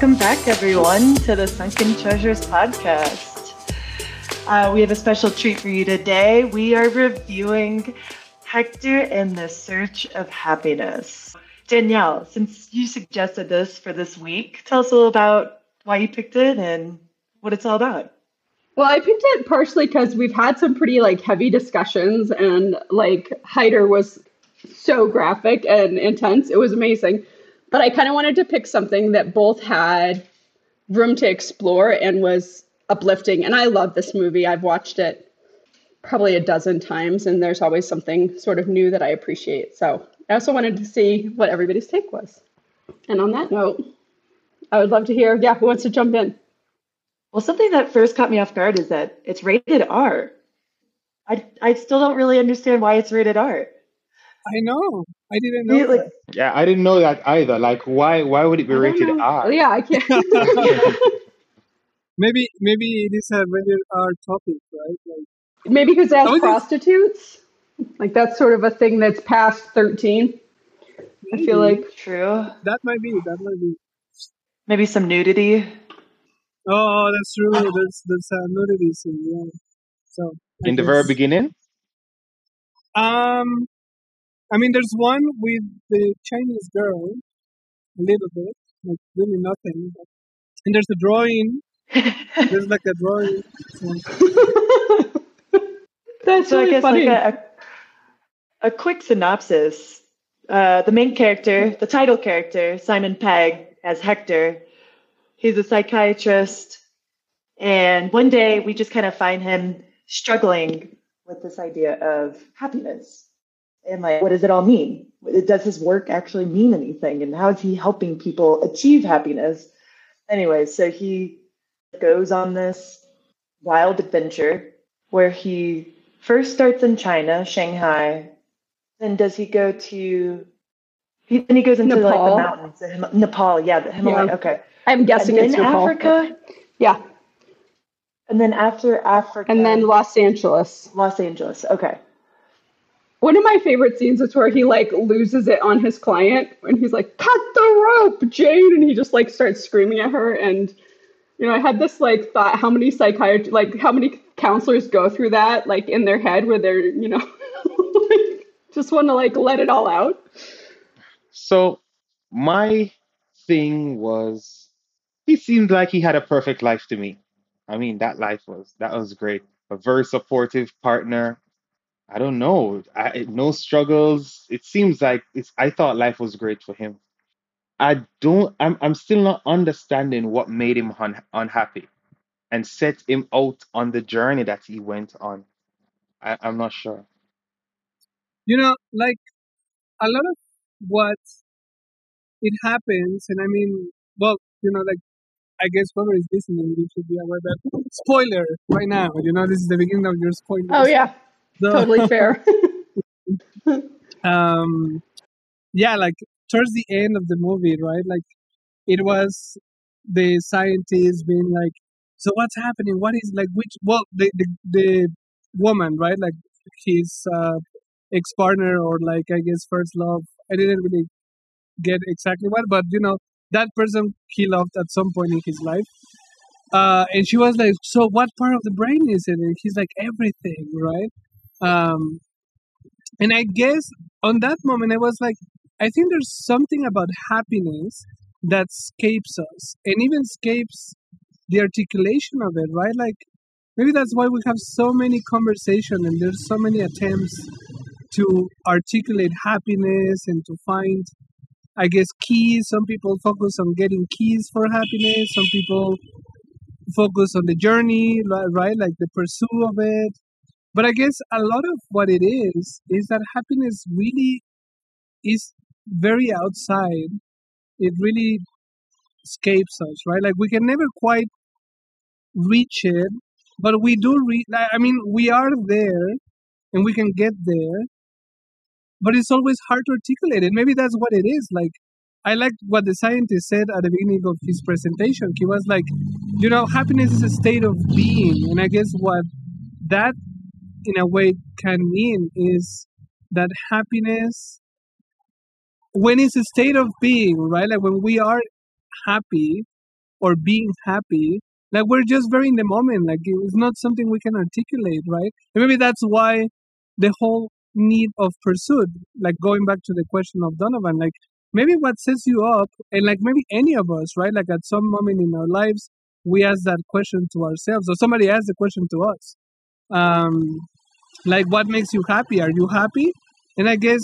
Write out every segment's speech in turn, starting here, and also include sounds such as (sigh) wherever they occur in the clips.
Welcome back, everyone, to the Sunken Treasures podcast. Uh, we have a special treat for you today. We are reviewing Hector and the Search of Happiness. Danielle, since you suggested this for this week, tell us a little about why you picked it and what it's all about. Well, I picked it partially because we've had some pretty like heavy discussions, and like Haider was so graphic and intense. It was amazing. But I kind of wanted to pick something that both had room to explore and was uplifting. And I love this movie. I've watched it probably a dozen times, and there's always something sort of new that I appreciate. So I also wanted to see what everybody's take was. And on that note, I would love to hear, yeah, who wants to jump in? Well, something that first caught me off guard is that it's rated R. I, I still don't really understand why it's rated R. I know. I didn't know. like, that. Yeah, I didn't know that either. Like, why why would it be rated know. R? Yeah, I can't. (laughs) maybe maybe it is a rated R topic, right? Like, Maybe because it has it is. prostitutes. Like that's sort of a thing that's past 13. I feel like true. that might be. That might be. Maybe some nudity. Oh, that's true. There's there's a nudity scene. Yeah. So I In the very beginning? Um, I mean, there's one with the Chinese girl, a little bit, like really nothing. But, and there's a drawing. (laughs) There's like a drawing. So, (laughs) that's so I guess funny. like a, a quick synopsis. Uh, the main character, the title character, Simon Pegg, as Hector, he's a psychiatrist, and one day we just kind of find him struggling with this idea of happiness and like what does it all mean? Does his work actually mean anything? And how is he helping people achieve happiness? Anyway, so he goes on this wild adventure where he first starts in China, Shanghai. Then does he go to? He, then he goes into like the mountains, the Him- Nepal. Yeah, the Himalaya. Yeah. Okay. I'm guessing and it's Nepal. Africa, Yeah, and then after Africa, and then Los Angeles. Los Angeles. Okay. One of my favorite scenes is where he like loses it on his client and he's like, "Cut the rope, Jane!" and he just like starts screaming at her. And you know, I had this like thought: how many psychiatry, like how many counselors go through that, like in their head, where they're you know, (laughs) like, just want to like let it all out. So my thing was he seemed like he had a perfect life to me. I mean, that life was that was great. A very supportive partner. I don't know. I, no struggles. It seems like it's I thought life was great for him. I don't I'm I'm still not understanding what made him un, unhappy and set him out on the journey that he went on. I, I'm not sure. you know, like a lot of what it happens, and I mean, well, you know, like I guess whoever is listening, you should be aware that spoiler right now. You know, this is the beginning of your spoiler. Oh yeah, The- totally fair. (laughs) um yeah like towards the end of the movie right? Like it was the scientists being like so what's happening? What is like which well the the, the woman right? Like his uh ex-partner or like i guess first love. I didn't really get exactly what but you know that person he loved at some point in his life. Uh and she was like so what part of the brain is it? And he's like everything right um and I guess on that moment, I was like, I think there's something about happiness that escapes us and even escapes the articulation of it, right? Like, maybe that's why we have so many conversations and there's so many attempts to articulate happiness and to find, I guess, keys. Some people focus on getting keys for happiness, some people focus on the journey, right? Like the pursuit of it. But I guess a lot of what it is is that happiness really is very outside. It really escapes us, right? Like we can never quite reach it, but we do reach. I mean, we are there, and we can get there. But it's always hard to articulate it. Maybe that's what it is. Like I liked what the scientist said at the beginning of his presentation. He was like, you know, happiness is a state of being, and I guess what that in a way can mean is that happiness when it's a state of being right? Like when we are happy or being happy like we're just very in the moment like it's not something we can articulate right? And maybe that's why the whole need of pursuit like going back to the question of donovan like maybe what sets you up and like maybe any of us right? Like at some moment in our lives we ask that question to ourselves or somebody asks the question to us um like what makes you happy? Are you happy? And i guess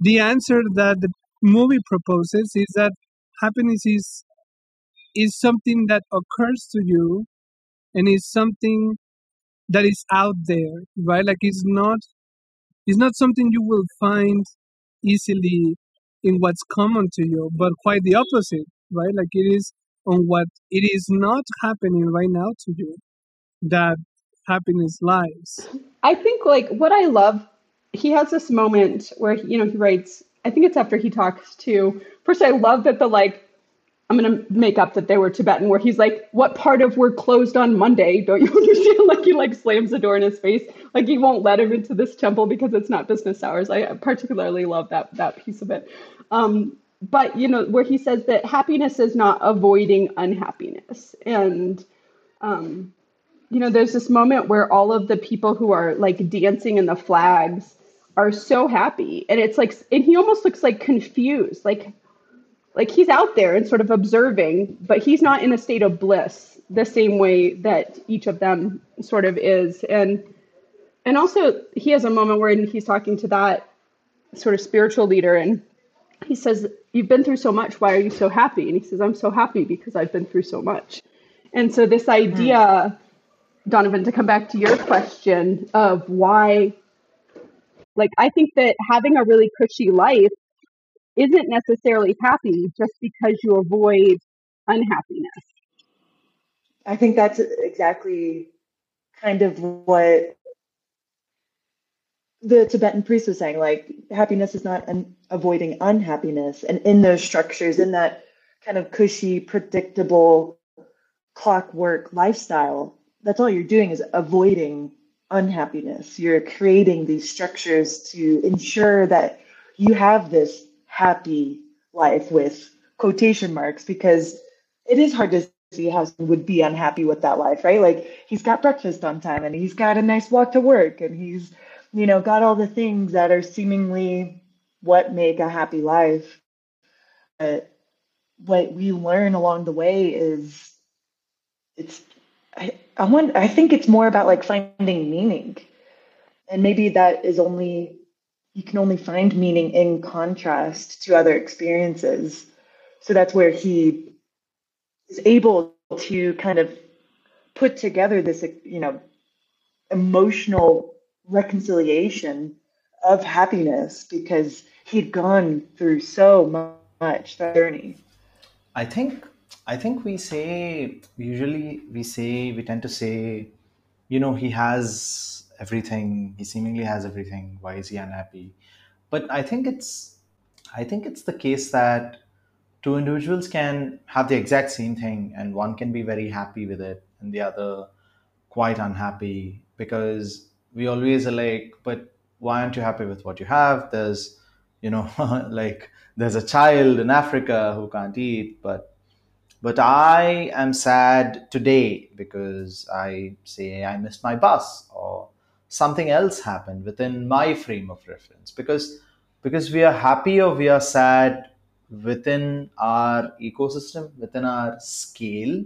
the answer that the movie proposes is that happiness is is something that occurs to you and is something that is out there right? Like it's not it's not something you will find easily in what's common to you but quite the opposite right? Like it is on what it is not happening right now to you that happiness lies I think like what I love, he has this moment where you know he writes. I think it's after he talks to. First, I love that the like. I'm gonna make up that they were Tibetan, where he's like, "What part of we're closed on Monday? Don't you (laughs) understand?" Like he like slams the door in his face, like he won't let him into this temple because it's not business hours. I particularly love that that piece of it. Um, but you know where he says that happiness is not avoiding unhappiness, and um, you know, there's this moment where all of the people who are like dancing in the flags are so happy. And it's like, and he almost looks like confused, like, like he's out there and sort of observing, but he's not in a state of bliss the same way that each of them sort of is. And, and also he has a moment where he's talking to that sort of spiritual leader and he says, You've been through so much. Why are you so happy? And he says, I'm so happy because I've been through so much. And so this idea hmm. Donovan, to come back to your question of why, like, I think that having a really cushy life isn't necessarily happy just because you avoid unhappiness. I think that's exactly kind of what the Tibetan priest was saying. Like, happiness is not un- avoiding unhappiness. And in those structures, in that kind of cushy, predictable clockwork lifestyle, that's all you're doing is avoiding unhappiness. You're creating these structures to ensure that you have this happy life with quotation marks because it is hard to see how someone would be unhappy with that life, right? Like he's got breakfast on time and he's got a nice walk to work and he's, you know, got all the things that are seemingly what make a happy life. But what we learn along the way is it's I, I want I think it's more about like finding meaning. And maybe that is only you can only find meaning in contrast to other experiences. So that's where he is able to kind of put together this, you know, emotional reconciliation of happiness because he'd gone through so much that journey. I think I think we say usually we say we tend to say, you know, he has everything. He seemingly has everything. Why is he unhappy? But I think it's I think it's the case that two individuals can have the exact same thing, and one can be very happy with it, and the other quite unhappy because we always are like, but why aren't you happy with what you have? There's, you know, (laughs) like there's a child in Africa who can't eat, but but I am sad today because I say I missed my bus or something else happened within my frame of reference. Because because we are happy or we are sad within our ecosystem within our scale.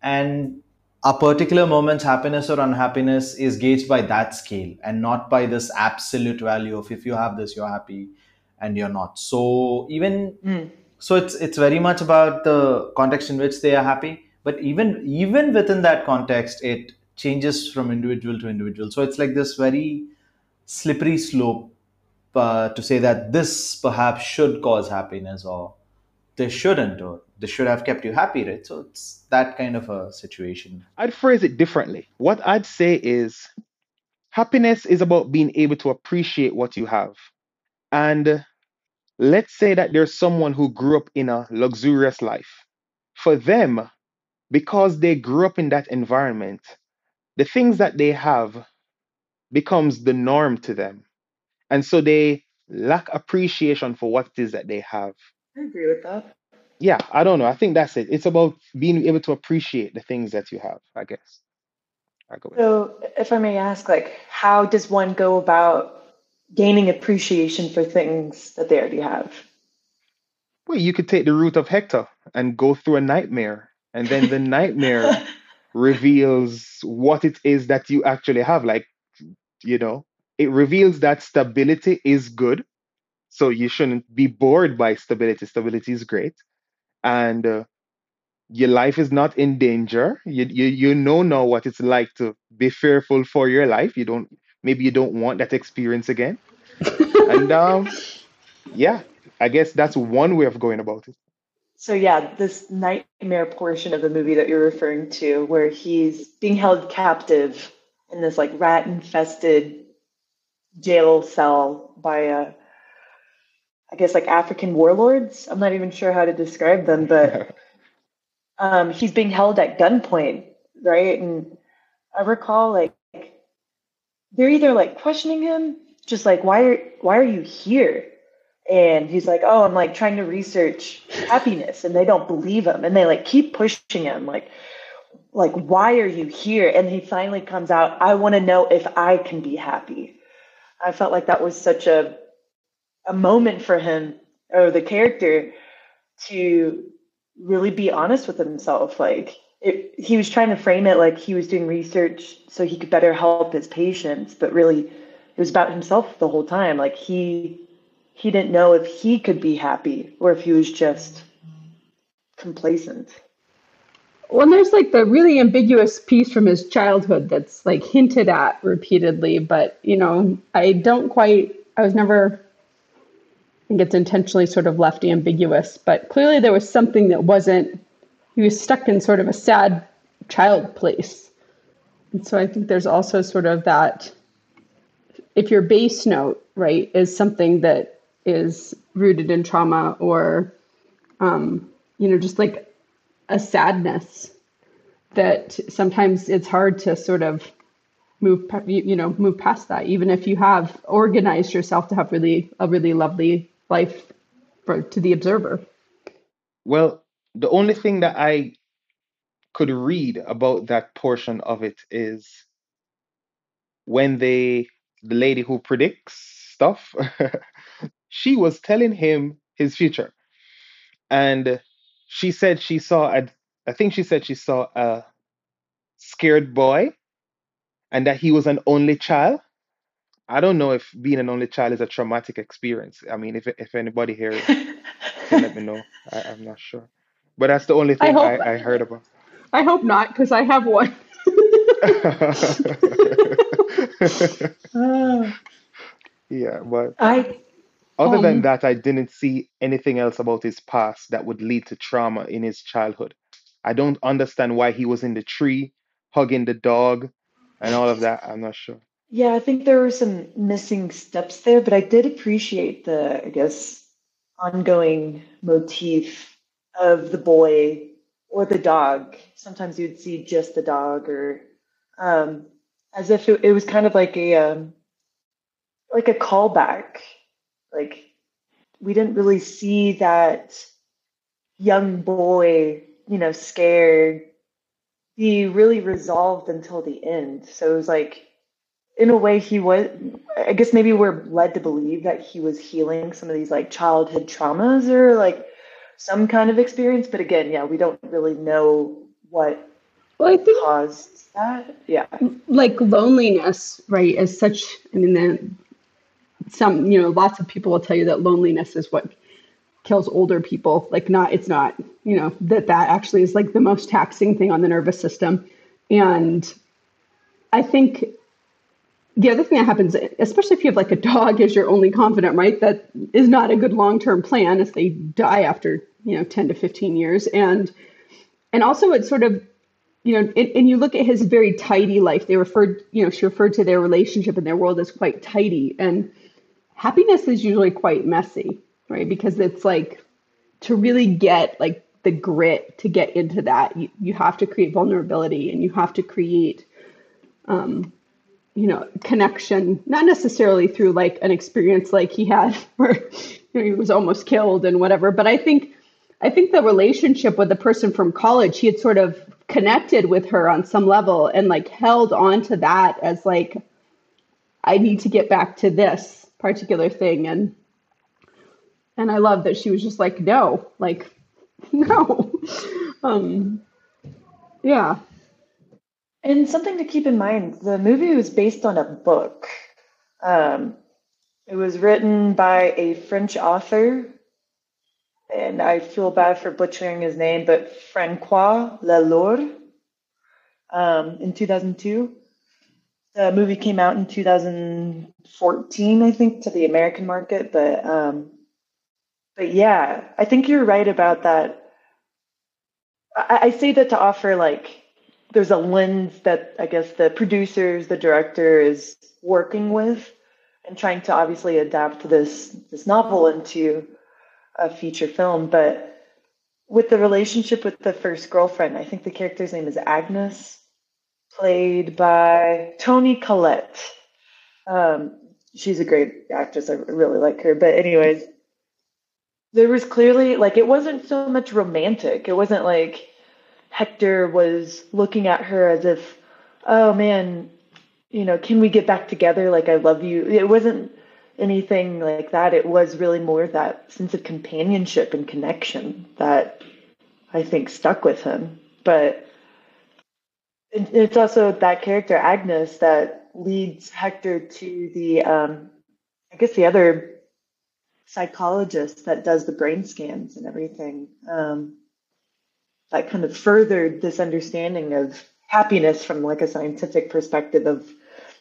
And a particular moment's happiness or unhappiness is gauged by that scale and not by this absolute value of if you have this you're happy and you're not. So even Mm. So it's it's very much about the context in which they are happy but even even within that context it changes from individual to individual so it's like this very slippery slope uh, to say that this perhaps should cause happiness or this shouldn't or this should have kept you happy right so it's that kind of a situation I'd phrase it differently. What I'd say is happiness is about being able to appreciate what you have. And let's say that there's someone who grew up in a luxurious life. For them, because they grew up in that environment, the things that they have becomes the norm to them. And so they lack appreciation for what it is that they have. I agree with that. yeah, I don't know. I think that's it. It's about being able to appreciate the things that you have, I guess. I go. So, if I may ask, like, how does one go about gaining appreciation for things that they already have? Well, you could take the route of Hector and go through a nightmare, and then the (laughs) nightmare reveals what it is that you actually have. Like, you know, it reveals that stability is good. So you shouldn't be bored by stability. Stability is great. And uh, your life is not in danger. You, you you know now what it's like to be fearful for your life. You don't maybe you don't want that experience again. (laughs) And um, yeah, I guess that's one way of going about it. So, yeah, this nightmare portion of the movie that you're referring to, where he's being held captive in this like rat infested jail cell by a, I guess, like African warlords. I'm not even sure how to describe them, but (laughs) um, he's being held at gunpoint, right? And I recall like they're either like questioning him, just like why are why are you here? And he's like, oh, I'm like trying to research happiness, and they don't believe him, and they like keep pushing him, like like why are you here? And he finally comes out, I want to know if I can be happy. I felt like that was such a a moment for him or the character to really be honest with himself. Like it, he was trying to frame it like he was doing research so he could better help his patients, but really it was about himself the whole time. Like he he didn't know if he could be happy or if he was just complacent. Well, there's like the really ambiguous piece from his childhood that's like hinted at repeatedly, but you know, I don't quite, I was never, I think it's intentionally sort of left ambiguous, but clearly there was something that wasn't, he was stuck in sort of a sad child place. And so I think there's also sort of that, if your base note, right, is something that is rooted in trauma or, um, you know, just like a sadness that sometimes it's hard to sort of move you know move past that even if you have organized yourself to have really a really lovely life for to the observer Well, the only thing that I could read about that portion of it is when they, the lady who predicts stuff, (laughs) she was telling him his future. And she said she saw, a, I think she said she saw a scared boy and that he was an only child. I don't know if being an only child is a traumatic experience. I mean, if if anybody here can let me know, (laughs) I, I'm not sure. But that's the only i thing hope I, I heard about. i hope not because i have one (laughs) yeah, but I other than um that, I didn't see anything else about his past that would lead to trauma in his childhood. I don't understand why he was in the tree hugging the dog and all of that. I'm not sure. yeah, I think there were some missing steps there, but I did appreciate the, I guess, ongoing motif of the boy or the dog. Sometimes you'd see just the dog or um as if it, it was kind of like a um like a callback. Like we didn't really see that young boy, you know, scared, be really resolved until the end. So it was like, in a way, he was, I guess maybe we're led to believe that he was healing some of these like childhood traumas or like some kind of experience. But again, yeah, we don't really know what well i think caused that. Yeah. like loneliness right is such i mean the, some you know lots of people will tell you that loneliness is what kills older people like not it's not you know that that actually is like the most taxing thing on the nervous system and i think the other thing that happens especially if you have like a dog as your only confidant right that is not a good long-term plan if they die after you know 10 to 15 years. And and also it's sort of you know and, and you look at his very tidy life. They referred you know she referred to their relationship and their world as quite tidy. And happiness is usually quite messy right? Because it's like to really get like the grit to get into that you, you have to create vulnerability and you have to create um, you know connection not necessarily through like an experience like he had (laughs) where you know, he was almost killed and whatever. But i think I think the relationship with the person from college, he had sort of connected with her on some level and like held on to that as like, I need to get back to this particular thing. And and I love that she was just like, no, like, (laughs) no. um, yeah. And something to keep in mind the movie was based on a book. Um, it was written by a French author, and I feel bad for butchering his name, but Francois Lelord um, in 2002. The movie came out in 2014, I think, to the American market, but um, but yeah, I think you're right about that. I, I say that to offer like there's a lens that I guess the producers, the director is working with and trying to obviously adapt this this novel into a feature film. But with the relationship with the first girlfriend, I think the character's name is Agnes, played by Toni Collette. Um, she's a great actress. I really like her. But anyways, there was clearly like it wasn't so much romantic. It wasn't like Hector was looking at her as if, oh man, you know, can we get back together? Like I love you. It wasn't anything like that. It was really more that sense of companionship and connection that I think stuck with him. But it's also that character Agnes that leads Hector to the um, I guess the other psychologist that does the brain scans and everything. Um, that kind of furthered this understanding of happiness from like a scientific perspective of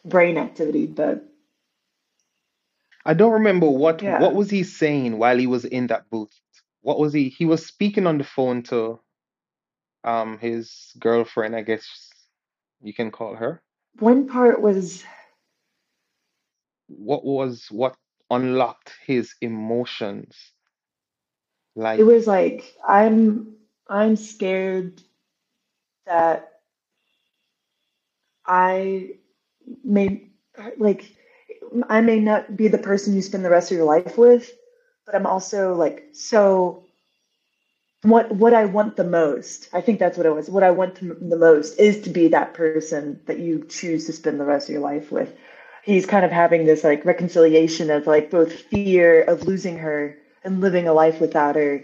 brain activity. But I don't remember what yeah, what was he saying while he was in that booth. What was he? He was speaking on the phone to um his girlfriend, I guess you can call her. one part was What was what unlocked his emotions? Like it was like I'm I'm scared that I may like I may not be the person you spend the rest of your life with, but I'm also like so what what I want the most. I think that's what it was. What I want to, the most is to be that person that you choose to spend the rest of your life with. He's kind of having this like reconciliation of like both fear of losing her and living a life without her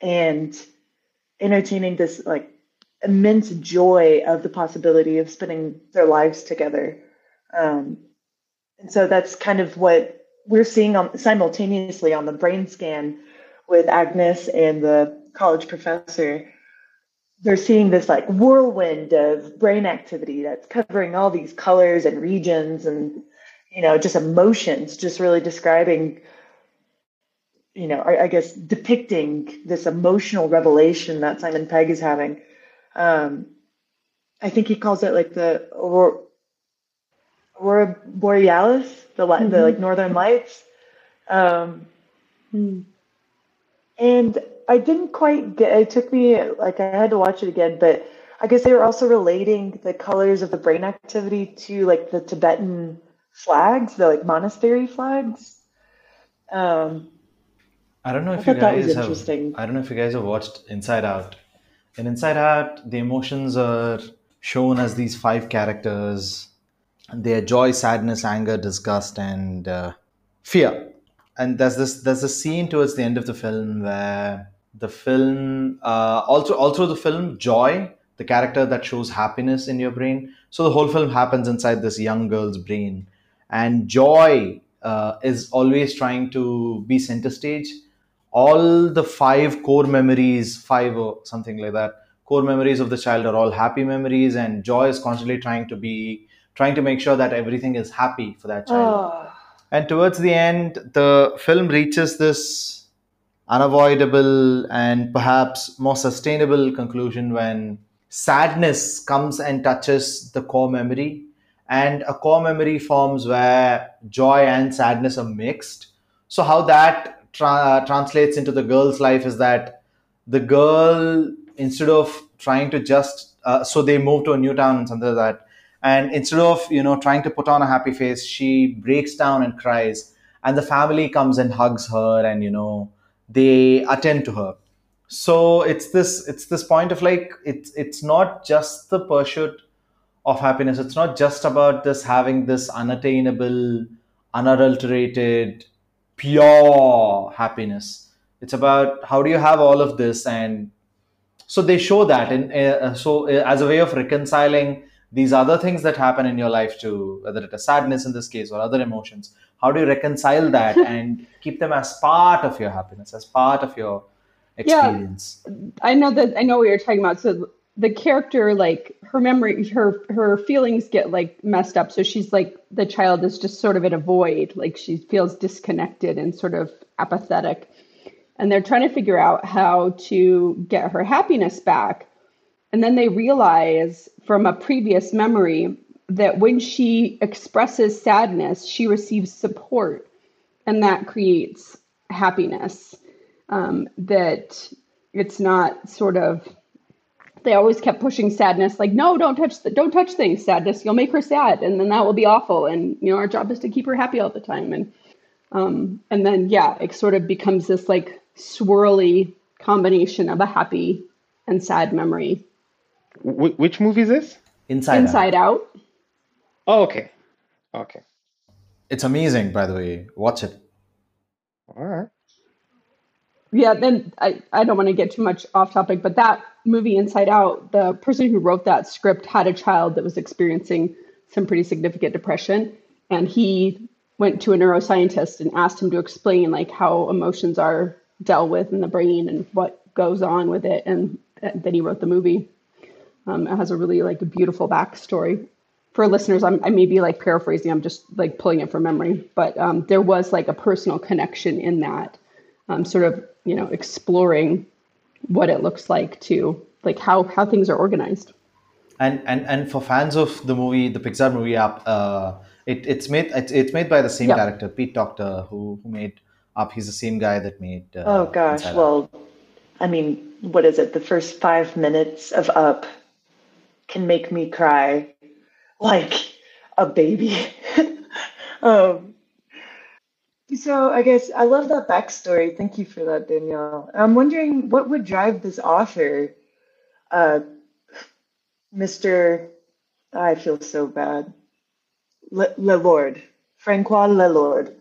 and entertaining this like immense joy of the possibility of spending their lives together. Um, and so that's kind of what we're seeing on, simultaneously on the brain scan with Agnes and the college professor. They're seeing this like whirlwind of brain activity that's covering all these colors and regions and, you know, just emotions, just really describing, you know, I, I guess depicting this emotional revelation that Simon Pegg is having. Um, I think he calls it like the aurora borealis, the li- the like Mm-hmm. northern lights. Um, Hmm. and I didn't quite get. It took me like I had to watch it again, but I guess they were also relating the colors of the brain activity to like the Tibetan flags, the like monastery flags. Um, I don't know I if you thought that was guys have. interesting. I don't know if you guys have watched Inside Out. In Inside Out, the emotions are shown as these five characters. They are joy, sadness, anger, disgust, and uh, fear. And there's this there's a scene towards the end of the film where the film uh, also also the film joy, the character that shows happiness in your brain. So the whole film happens inside this young girl's brain, and joy uh, is always trying to be center stage all the five core memories, five or something like that, core memories of the child are all happy memories, and joy is constantly trying to be trying to make sure that everything is happy for that child. Oh, And towards the end, the film reaches this unavoidable and perhaps more sustainable conclusion when sadness comes and touches the core memory, and a core memory forms where joy and sadness are mixed. So, how that tra- translates into the girl's life is that the girl, instead of trying to just, uh, so they move to a new town and something like that, and instead of you know trying to put on a happy face, she breaks down and cries, and the family comes and hugs her, and you know they attend to her. so it's this it's this point of like it's it's not just the pursuit of happiness. It's not just about this having this unattainable unadulterated pure happiness. It's about how do you have all of this? And so they show that and uh, so uh, as a way of reconciling these other things that happen in your life too whether it is sadness in this case or other emotions how do you reconcile that (laughs) and keep them as part of your happiness as part of your experience Yeah, I know that I know what you're talking about. So the character, like her memory, her her feelings get like messed up. So she's like the child is just sort of in a void, like she feels disconnected and sort of apathetic. And they're trying to figure out how to get her happiness back. And then they realize from a previous memory that when she expresses sadness, she receives support, and that creates happiness. Um, that it's not sort of they always kept pushing sadness like no don't touch the, don't touch things sadness. You'll make her sad and then that will be awful. And you know our job is to keep her happy all the time. And um and then yeah it sort of becomes this like swirly combination of a happy and sad memory Wh- which movie is this? inside, out. inside out Oh, okay. Okay. it's amazing by the way watch it All right. yeah then i i don't want to get too much off topic but that movie inside out the person who wrote that script had a child that was experiencing some pretty significant depression and he went to a neuroscientist and asked him to explain like how emotions are dealt with in the brain and what goes on with it and th- then he wrote the movie um, it has a really like a beautiful backstory for listeners I'm, i may be like paraphrasing i'm just like pulling it from memory but um, there was like a personal connection in that um, sort of you know exploring what it looks like to like how how things are organized and and and for fans of the movie the pixar movie Up uh it, it's made it's, it's made by the same Yeah. director pete Docter who who made up he's the same guy that made uh, Oh gosh, Inside Out. well, I mean, what is it? The first five minutes of Up can make me cry like a baby. (laughs) um, so I guess I love that backstory. Thank you for that, Danielle. I'm wondering what would drive this author, uh, Mr. I feel so bad. Le- Le Lord, Francois Lelord.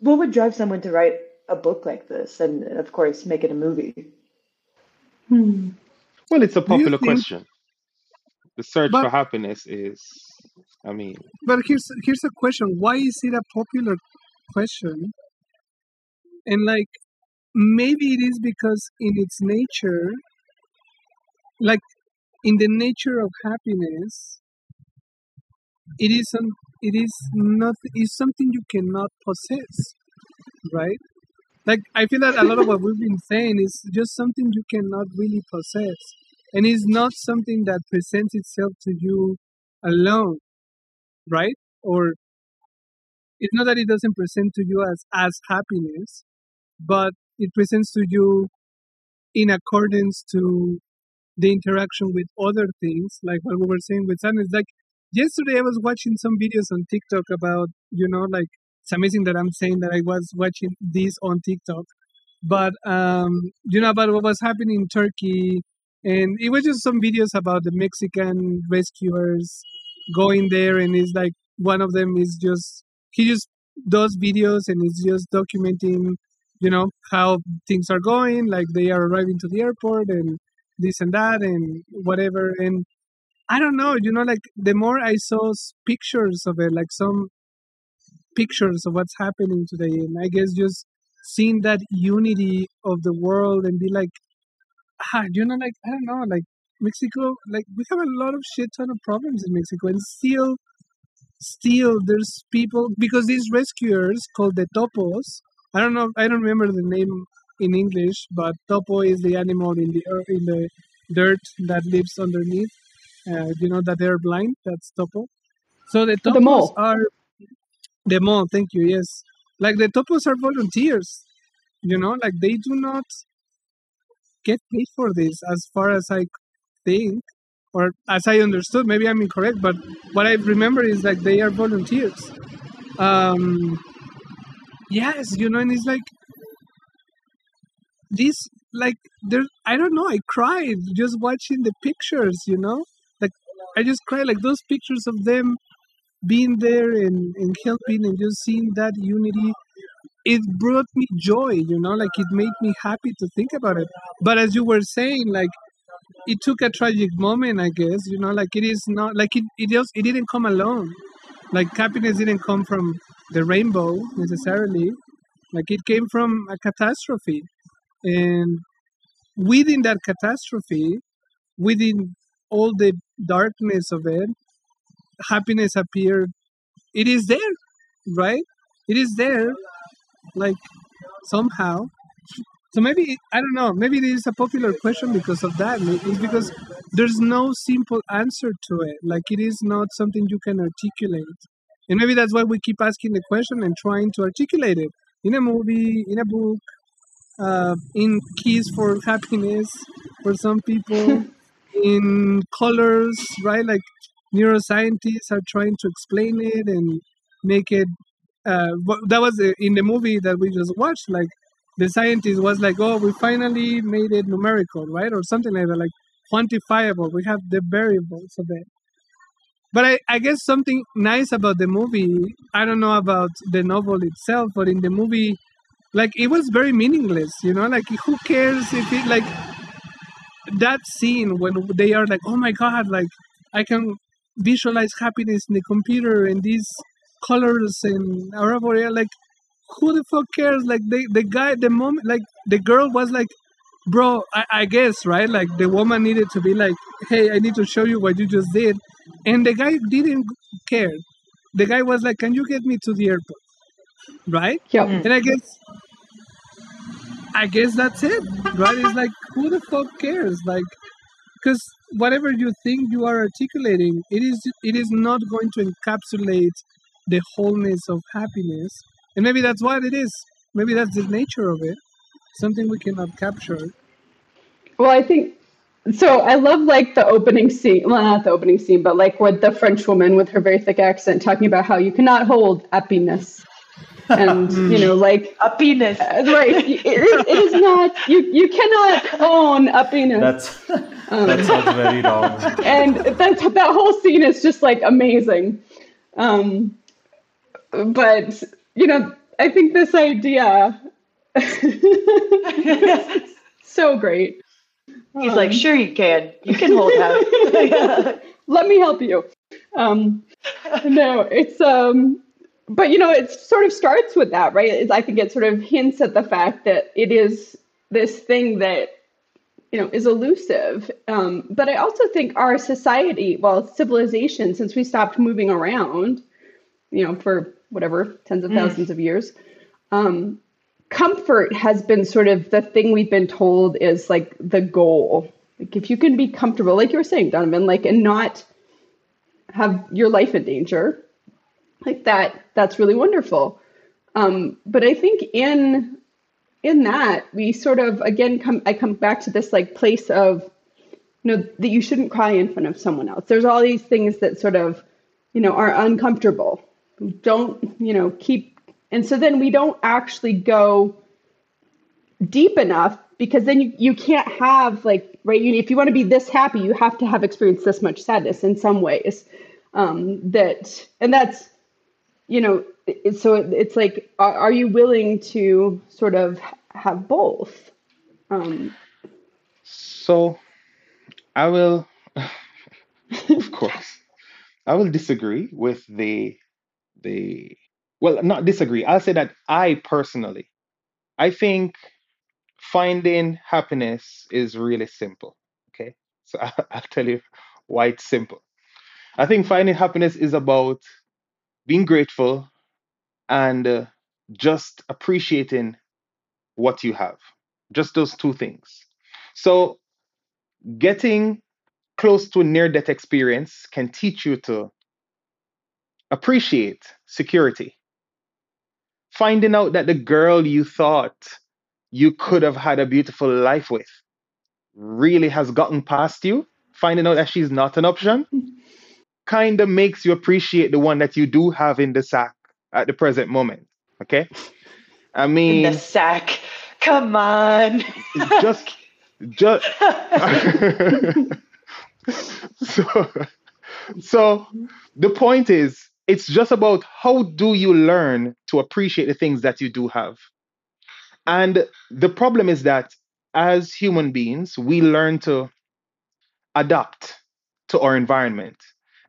What would drive someone to write a book like this and, of course, make it a movie? Hmm. Well, it's a popular think- question. The search But- for happiness is, I mean, But here's here's a question: Why is it a popular question? And like, maybe it is because in its nature, like in the nature of happiness, it isn't. It is not. Is something you cannot possess, right? Like I feel that a lot of what we've been saying is just something you cannot really possess, and it's not something that presents itself to you alone right? Or it's not that it doesn't present to you as as happiness, but it presents to you in accordance to the interaction with other things, like what we were saying with sadness. Like yesterday, I was watching some videos on TikTok about, you know, like it's amazing that I'm saying that I was watching this on TikTok, but um, you know about what was happening in Turkey, and it was just some videos about the Mexican rescuers going there and it's like one of them is just he just does videos and is just documenting you know how things are going like they are arriving to the airport and this and that and whatever. And i don't know you know like the more i saw pictures of it like some pictures of what's happening today and i guess just seeing that unity of the world and be like ah, you know like i don't know like Mexico, like we have a lot of shit ton of problems in Mexico, and still, still there's people because these rescuers called the topos. I don't know, I don't remember the name in English, but topo is the animal in the in the dirt that lives underneath. Uh, you know that they're blind. That's topo. So the topos The mole. are the mole. Thank you. Yes, like the topos are volunteers. You know, like they do not get paid for this, as far as I think, or as I understood. Maybe I'm incorrect, but what I remember is like they are volunteers. Um, yes, you know, and it's like this like there I don't know, I cried just watching the pictures, you know? Like I just cried like those pictures of them being there and, and helping and just seeing that unity it brought me joy you know like it made me happy to think about it. But as you were saying like it took a tragic moment i guess you know like it is not like it it just it didn't come alone. Like happiness didn't come from the rainbow necessarily. Like it came from a catastrophe. And within that catastrophe within all the darkness of it happiness appeared. It is there right? It is there like somehow. So maybe i don't know maybe it is a popular question because of that. It's because there's no simple answer to it. Like it is not something you can articulate. And maybe that's why we keep asking the question and trying to articulate it. In a movie in a book uh, in keys for happiness for some people (laughs) in colors right? Like neuroscientists are trying to explain it and make it uh, that was uh, in the movie that we just watched like the scientist was like oh we finally made it numerical right or something like that like quantifiable. We have the variables of it. But I, I guess something nice about the movie i don't know about the novel itself but in the movie like it was very meaningless you know like who cares if it like that scene when they are like oh my god like i can visualize happiness in the computer and these colors and aurora boreal like who the fuck cares? Like the, the guy the moment like the girl was like bro I, I guess right? Like the woman needed to be like hey i need to show you what you just did. And the guy didn't care. The guy was like can you get me to the airport? Right? Yep. Mm. and i guess i guess that's it right? It's like who the fuck cares? Like because whatever you think you are articulating it is it is not going to encapsulate the wholeness of happiness and maybe that's what it is maybe that's the nature of it something we cannot capture Well, I think so. I love like the opening scene. Well, not the opening scene, but like with the French woman with her very thick accent talking about how you cannot hold happiness, (laughs) and you know, like A penis. uh, right, it, is- it is not. You you cannot own happiness. That's that sounds very wrong. (laughs) and that's that whole scene is just like amazing um but you know i think this idea (laughs) so great He's like, sure you can. You can hold out. (laughs) let me help you um no it's um but you know it sort of starts with that right It's- i think it sort of hints at the fact that it is this thing that you know is elusive um, but i also think our society well civilization since we stopped moving around you know for whatever tens of thousands of years. Um, comfort has been sort of the thing we've been told is like the goal. Like if you can be comfortable like you were saying donovan like and not have your life in danger like that that's really wonderful. Um, but i think in in that we sort of again come i come back to this like place of you know that you shouldn't cry in front of someone else. There's all these things that sort of you know are uncomfortable don't you know keep and so then we don't actually go deep enough because then you, you can't have like right you, if you want to be this happy you have to have experienced this much sadness in some ways um that and that's you know it, so it, it's like are, are you willing to sort of have both? Um So I will, (sighs) of course, I will disagree with the the well, not disagree. I'll say that I personally, I think finding happiness is really simple. Okay, so (laughs) I'll tell you why it's simple. I think finding happiness is about being grateful and uh, just appreciating what you have. Just those two things. So getting close to near death experience can teach you to appreciate security. Finding out that the girl you thought you could have had a beautiful life with really has gotten past you, finding out that she's not an option, (laughs) kind of makes you appreciate the one that you do have in the sack at the present moment. Okay? I In mean, the sack. Come on. just just (laughs) (laughs) so so the point is it's just about how do you learn to appreciate the things that you do have. And the problem is that as human beings we learn to adapt to our environment.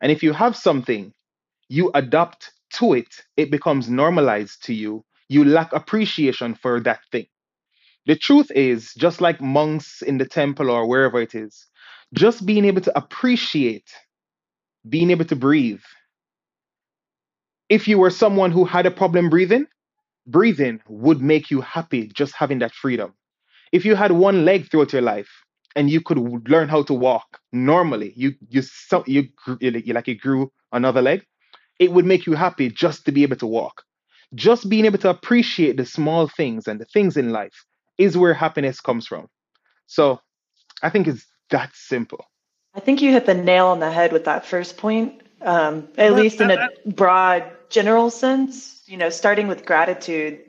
And if you have something you adapt to it it becomes normalized to you. You lack appreciation for that thing. The truth is, just like monks in the temple or wherever it is, just being able to appreciate being able to breathe. If you were someone who had a problem breathing, breathing would make you happy just having that freedom. If you had one leg throughout your life and you could learn how to walk normally, you you so, you, you like you grew another leg, it would make you happy just to be able to walk. Just being able to appreciate the small things and the things in life is where happiness comes from. So I think it's that simple. I think you hit the nail on the head with that first point, um, at But least in a broad, general sense. You know, starting with gratitude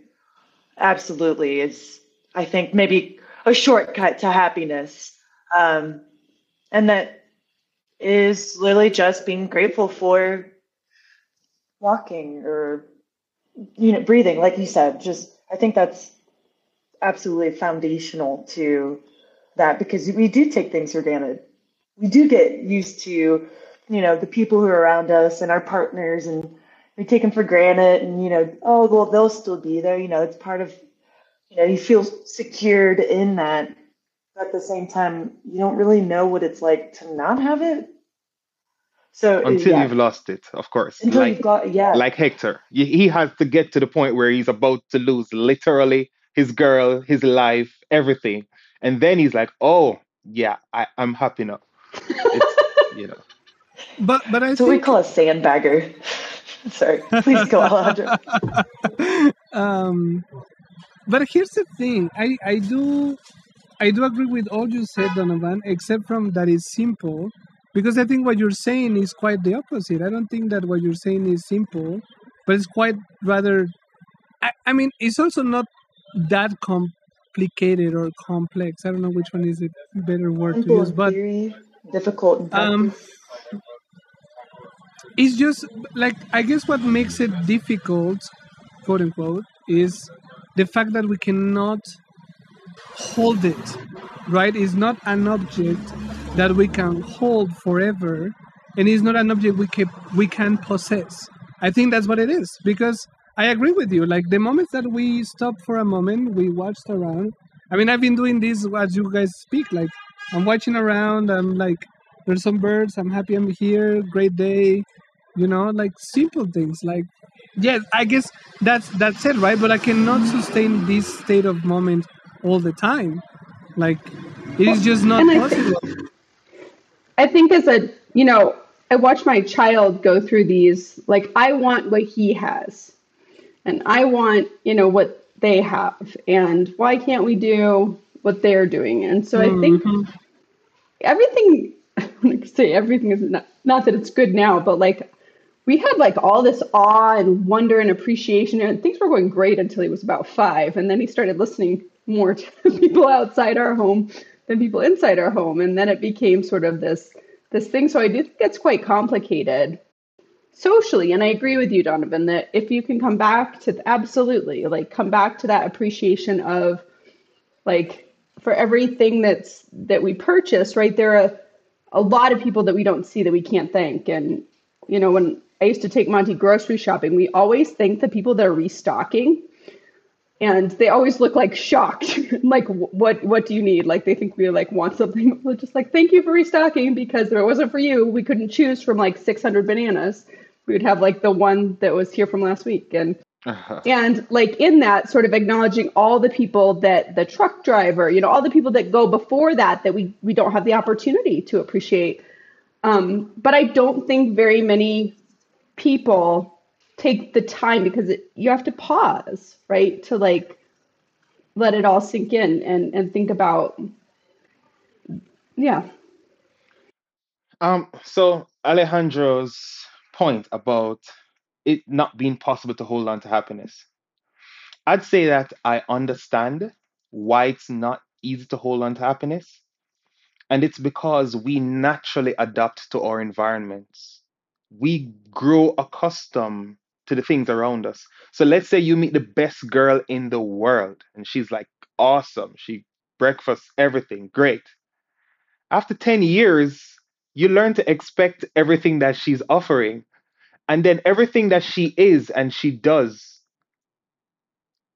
absolutely is, I think, maybe a shortcut to happiness. Um, and that is literally just being grateful for walking or, you know, breathing, like you said. Just, I think that's absolutely foundational to that because we do take things for granted. We do get used to, you know, the people who are around us and our partners, and we take them for granted. And you know, oh well, they'll still be there. You know, it's part of, you know, you feel secured in that. But at the same time, you don't really know what it's like to not have it. So Until yeah, you've lost it, of course. until Like you've got yeah, like Hector. He has to get to the point where he's about to lose literally his girl, his life, everything. And then he's like, oh, yeah, I, I'm happy now. It's, (laughs) you know. But but I that's what we call a sandbagger. (laughs) Sorry, please go, Alejandro. (laughs) um, but here's the thing. I I do I do agree with all you said, Donovan, except from that is simple, because I think what you're saying is quite the opposite. I don't think that what you're saying is simple, but it's quite rather. I, I mean, it's also not that complicated or complex. I don't know which one is a better word to use, but theory, difficult um, it's just like I guess what makes it difficult, quote unquote, is the fact that we cannot hold it. Right? It's not an object that we can hold forever, and it's not an object we can we can possess. I think that's what it is because I agree with you. Like the moments that we stop for a moment, we watched around. I mean, I've been doing this as you guys speak. Like I'm watching around. I'm like, there's some birds. I'm happy I'm here. Great day. You know, like simple things. Like, yes, I guess that's that's it, right? But I cannot sustain this state of moment all the time. Like, it is just not I think possible. I think as a you know, I watch my child go through these. Like I want what he has, and I want you know what they have, and why can't we do what they're doing? And so I think Mhm. everything. (laughs) I'm gonna say everything is not not that it's good now, but like we had like all this awe and wonder and appreciation, and things were going great until he was about five, and then he started listening more (laughs) to people outside our home than people inside our home, and then it became sort of this this thing. So I do think it's quite complicated socially, and I agree with you, Donovan, that if you can come back to absolutely like come back to that appreciation of like for everything that's that we purchase, right? There are a lot of people that we don't see that we can't thank. And you know, when I used to take Monty grocery shopping, we always thank the people that are restocking, and they always look like shocked. (laughs) like, what what do you need? Like they think we like want something. (laughs) We're just like, thank you for restocking because if it wasn't for you, we couldn't choose from like 600 bananas. We would have like the one that was here from last week, and Uh-huh. and like in that sort of acknowledging all the people that the truck driver you know all the people that go before that that we we don't have the opportunity to appreciate. Um, but i don't think very many people take the time because it, you have to pause right to like let it all sink in and and think about yeah. Um, so Alejandro's point about it not being possible to hold on to happiness. I'd say that I understand why it's not easy to hold on to happiness. And it's because we naturally adapt to our environments. We grow accustomed to the things around us. So let's say you meet the best girl in the world and she's like awesome. She breakfast, everything, great. After 10 years, you learn to expect everything that she's offering. And then everything that she is and she does,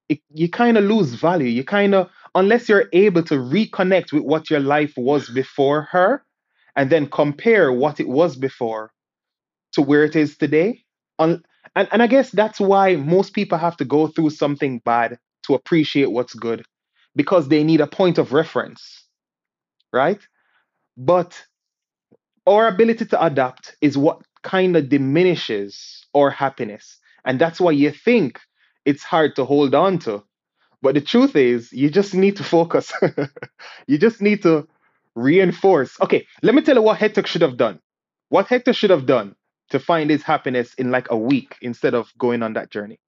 it, you kind of lose value. You kind of, unless you're able to reconnect with what your life was before her and then compare what it was before to where it is today. And, and I guess that's why most people have to go through something bad to appreciate what's good because they need a point of reference, right? But our ability to adapt is what kind of diminishes our happiness. And that's why you think it's hard to hold on to. But the truth is, you just need to focus. (laughs) you just need to reinforce. Okay, let me tell you what Hector should have done. What Hector should have done to find his happiness in like a week instead of going on that journey.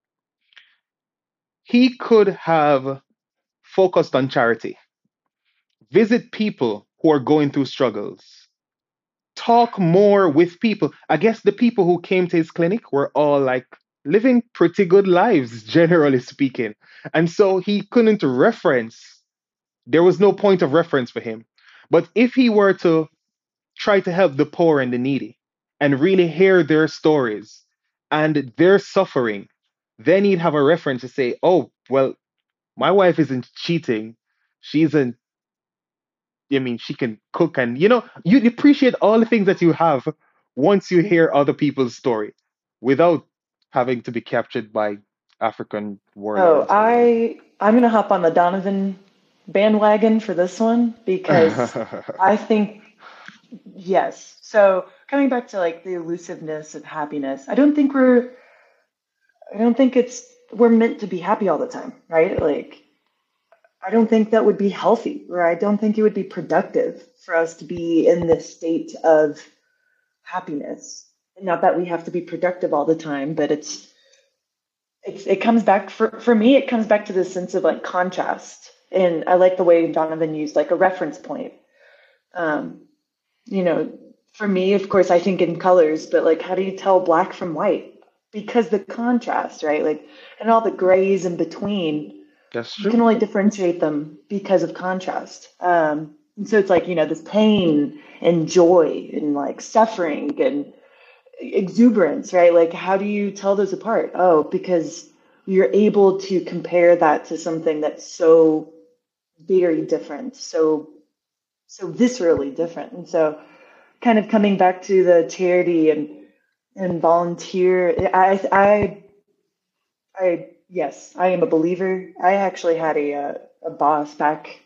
He could have focused on charity, visit people who are going through struggles, talk more with people. I guess the people who came to his clinic were all like living pretty good lives, (laughs) generally speaking. And so he couldn't reference, there was no point of reference for him. But if he were to try to help the poor and the needy and really hear their stories and their suffering, then he'd have a reference to say, oh, well, my wife isn't cheating. She isn't I mean, she can cook and you know, you appreciate all the things that you have once you hear other people's story without having to be captured by African Oh, or whatever. I I'm gonna hop on the Donovan bandwagon for this one because (laughs) I think yes. So coming back to like the elusiveness of happiness, I don't think we're I don't think it's we're meant to be happy all the time, right? Like I don't think that would be healthy, or I don't think it would be productive for us to be in this state of happiness. Not that we have to be productive all the time, but it's it's it comes back for for me it comes back to this sense of like contrast. And I like the way Donovan used like a reference point. Um, you know, for me, of course, I think in colors, but like how do you tell black from white? Because the contrast, right? Like and all the grays in between That's you can only differentiate them because of contrast. Um, and so it's like, you know, this pain and joy and like suffering and exuberance, right? Like, how do you tell those apart? Oh, because you're able to compare that to something that's so very different, so so viscerally different. And so, kind of coming back to the charity and and volunteer, I I I yes, I am a believer. I actually had a uh, a boss back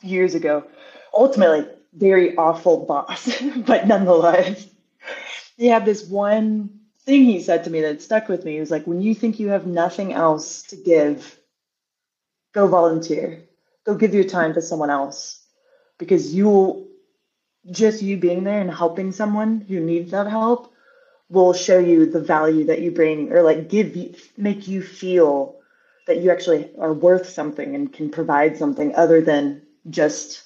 years ago. Ultimately, very awful boss, (laughs) but nonetheless, he had this one thing he said to me that stuck with me. He was like, "When you think you have nothing else to give, go volunteer. Go give your time to someone else, because you'll just you being there and helping someone who needs that help will show you the value that you bring or like give you make you feel that you actually are worth something and can provide something other than just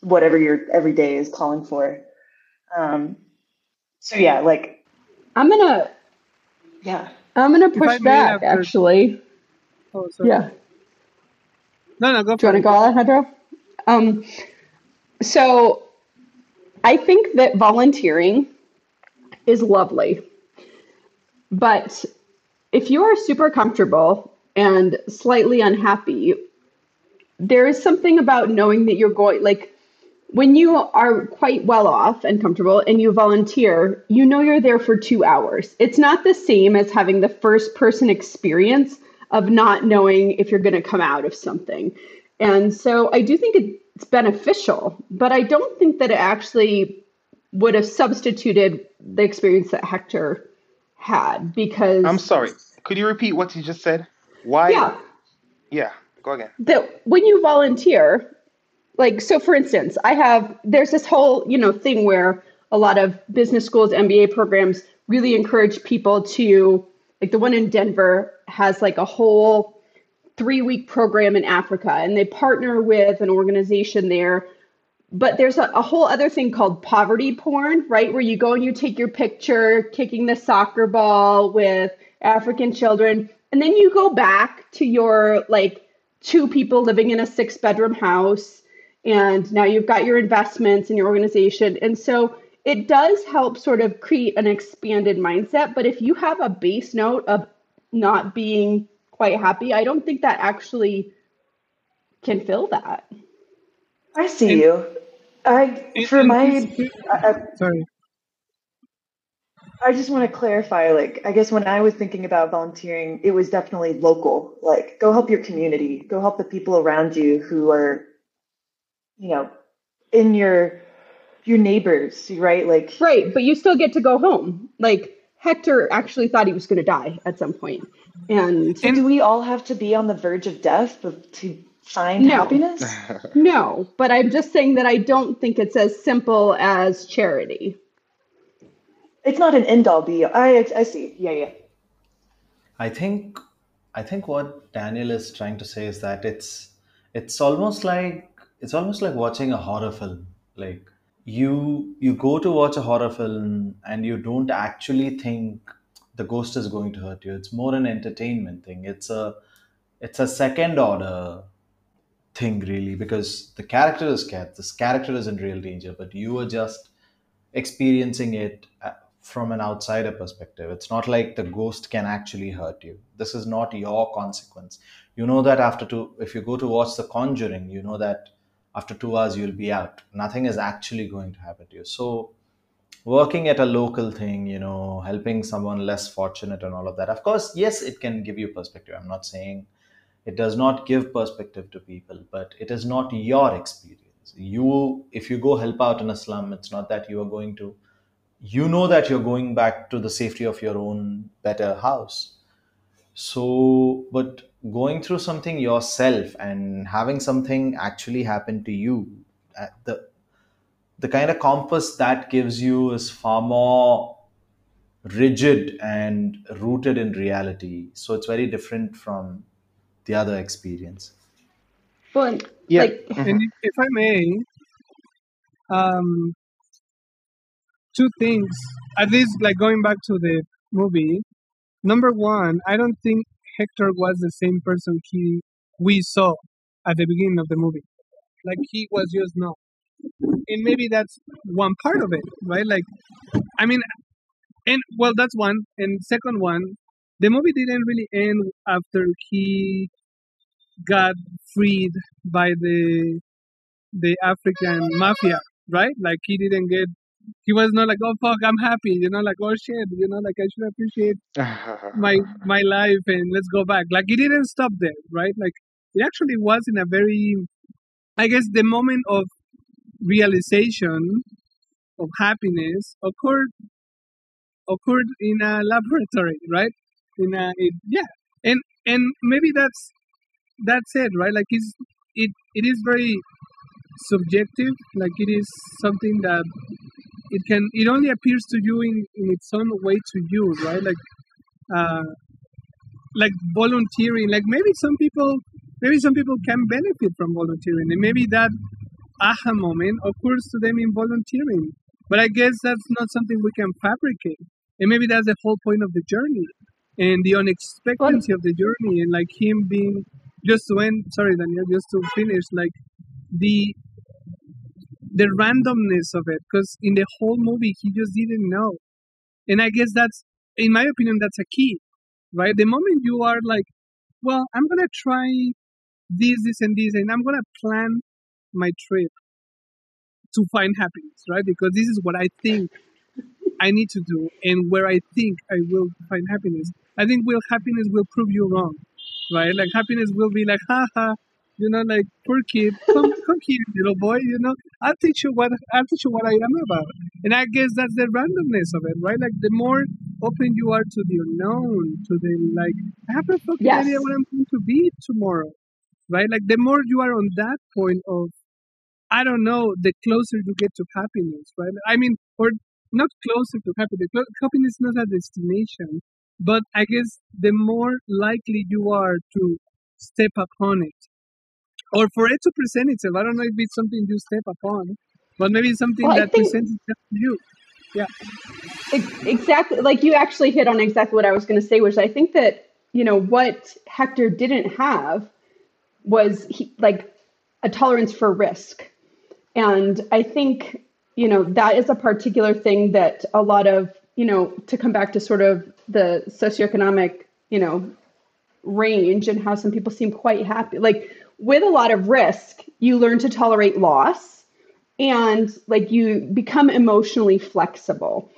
whatever your everyday is calling for um so yeah like I'm gonna yeah I'm gonna push back have actually. oh sorry. Yeah. No, no, go Do you want to it. go, Alejandro? Um, so I think that volunteering is lovely, but if you are super comfortable and slightly unhappy, there is something about knowing that you're going like when you are quite well off and comfortable and you volunteer, you know you're there for two hours. It's not the same as having the first person experience of not knowing if you're going to come out of something. And so I do think it's beneficial, but I don't think that it actually would have substituted the experience that Hector had because I'm sorry. Could you repeat what you just said? Why? yeah, Yeah, go again. that when you volunteer, like so for instance i have there's this whole you know thing where a lot of business schools mba programs really encourage people to like the one in denver has like a whole three week program in Africa and they partner with an organization there. But there's a, a whole other thing called poverty porn, right? Where you go and you take your picture kicking the soccer ball with African children. And then you go back to your like two people living in a six bedroom house. And now you've got your investments and your organization. And so it does help sort of create an expanded mindset. But if you have a base note of not being quite happy, I don't think that actually can fill that. I see And- you. I for and my I, I- sorry. I just want to clarify. Like, I guess when I was thinking about volunteering, it was definitely local. Like, go help your community. Go help the people around you who are, you know, in your your neighbors. Right? Like, Right, but you still get to go home. Like Hector actually thought he was going to die at some point. point, and so do we all have to be on the verge of death to find No. happiness? (laughs) no. But I'm just saying that I don't think it's as simple as charity. It's not an end all be. all. I I see. Yeah, yeah. I think I think what Daniel is trying to say is that it's it's almost like it's almost like watching a horror film. Like you you go to watch a horror film and you don't actually think the ghost is going to hurt you. It's more an entertainment thing. It's a it's a second order thing really because the character is scared. This character is in real danger, but you are just experiencing it uh, from an outsider perspective. It's not like the ghost can actually hurt you. This is not your consequence. You know that after two, if you go to watch The Conjuring, you know that after two hours you'll be out. Nothing is actually going to happen to you. So, working at a local thing, you know, helping someone less fortunate and all of that. Of course, yes, it can give you perspective. I'm not saying it does not give perspective to people, but it is not your experience. You, if you go help out in a slum, it's not that you are going to you know that you're going back to the safety of your own better house so but going through something yourself and having something actually happen to you uh, the the kind of compass that gives you is far more rigid and rooted in reality so it's very different from the other experience Well, Yeah. like And if, if I may, um, two things. At least, like going back to the movie. Number one, I don't think Hector was the same person he we saw at the beginning of the movie. Like he was just not. And maybe that's one part of it, right? Like, I mean, and well, that's one. And second one, the movie didn't really end after he got freed by the the African mafia, right? Like he didn't get, he was not like, oh fuck, I'm happy, you know, like oh shit, you know, like I should appreciate (laughs) my my life and let's go back. Like he didn't stop there, right? Like it actually was in a very, I guess, the moment of realization of happiness occurred occurred in a laboratory, right? In a yeah, and and maybe that's that's it, right? Like it's it it is very subjective. Like it is something that it can it only appears to you in, in its own way to you, right? Like uh, like volunteering. Like maybe some people maybe some people can benefit from volunteering, and maybe that aha moment occurs to them in volunteering. But I guess that's not something we can fabricate, and maybe that's the whole point of the journey and the unexpectancy of the journey, and like him being just to end. Sorry, Daniel, just to finish, like the the randomness of it because in the whole movie he just didn't know. And i guess that's in my opinion that's a key right? The moment you are like well i'm gonna try this this and this and i'm gonna plan my trip to find happiness right? Because this is what i think i need to do and where i think i will find happiness i think will happiness will prove you wrong right like happiness will be like haha you know like poor kid come come here little boy you know I'll teach you what I'll teach you what I am about. And I guess that's the randomness of it, right? Like the more open you are to the unknown, to the like I have no fucking Yes. idea what I'm going to be tomorrow. Right? Like the more you are on that point of I don't know, the closer you get to happiness, right? I mean, or not closer to happiness. Happiness is not a destination, but I guess the more likely you are to step upon it, or for it to present itself. I don't know if it's something you step upon, but maybe it's something Well, that presents itself to you. Yeah. exactly like you actually hit on exactly what I was going to say, which I think that you know what Hector didn't have was he, like a tolerance for risk, and I think you know that is a particular thing that a lot of you know to come back to sort of the socioeconomic you know range and how some people seem quite happy. Like with a lot of risk, you learn to tolerate loss and like you become emotionally flexible.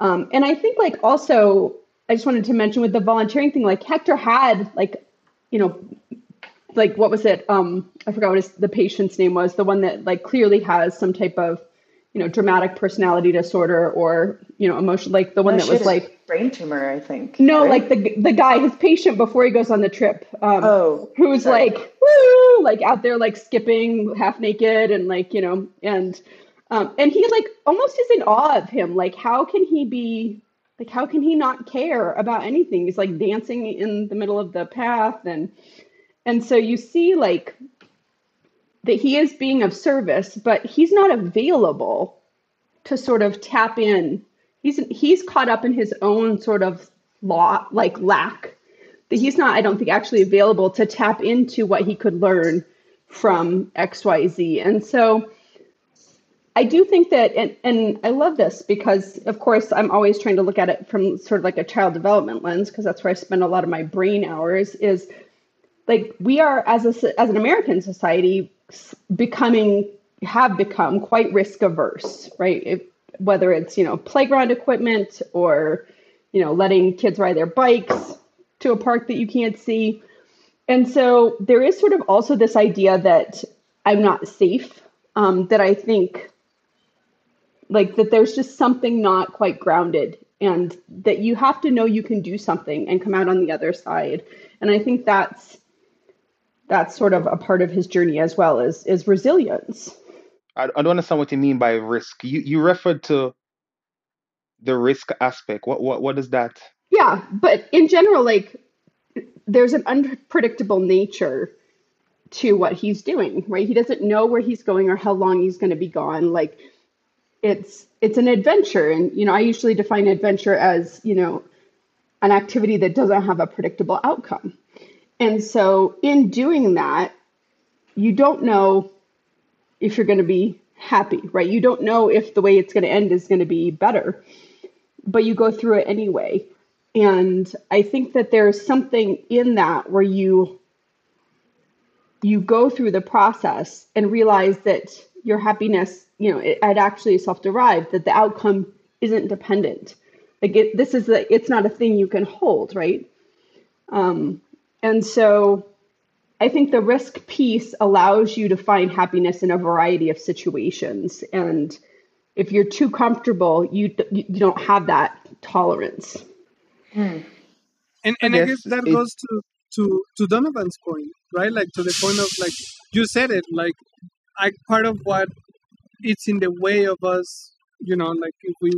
Um, and I think like also, I just wanted to mention with the volunteering thing, like Hector had like, you know, like what was it? Um, I forgot what his, the patient's name was, the one that like clearly has some type of, you know, dramatic personality disorder or, you know, emotion, like the one Oh, that was like, brain tumor, I think. no, right? like the the guy, his patient before he goes on the trip, um, oh, who's sorry. like woo, like out there like skipping half naked and like you know, and um, and he like almost is in awe of him. Like, how can he be? Like, how can he not care about anything? He's like dancing in the middle of the path, and and so you see like that he is being of service, but he's not available to sort of tap in. He's he's caught up in his own sort of law like lack that he's not, I don't think, actually available to tap into what he could learn from XYZ. And so I do think that, and, and I love this because, of course, I'm always trying to look at it from sort of like a child development lens because that's where I spend a lot of my brain hours. Is like we are as a as an American society becoming have become quite risk averse, right? If, whether it's you know playground equipment or you know letting kids ride their bikes to a park that you can't see, and so there is sort of also this idea that I'm not safe. Um, that I think like that there's just something not quite grounded and that you have to know you can do something and come out on the other side and i think that's that's sort of a part of his journey as well is is resilience I, I don't understand what you mean by risk. You you referred to the risk aspect. What what what is that? yeah but in general like there's an unpredictable nature to what he's doing right he doesn't know where he's going or how long he's going to be gone like it's it's an adventure and you know i usually define adventure as you know an activity that doesn't have a predictable outcome and so in doing that you don't know if you're going to be happy right? You don't know if the way it's going to end is going to be better but you go through it anyway. And i think that there's something in that where you you go through the process and realize that your happiness you know it, it actually self-derived that the outcome isn't dependent. Like it, this is a, it's not a thing you can hold right? Um, and so i think the risk piece allows you to find happiness in a variety of situations. And if you're too comfortable you you don't have that tolerance. Hmm. And I and I guess guess that it goes to to to Donovan's point, right? Like to the point of like you said it, like I part of what it's in the way of us, you know, like if we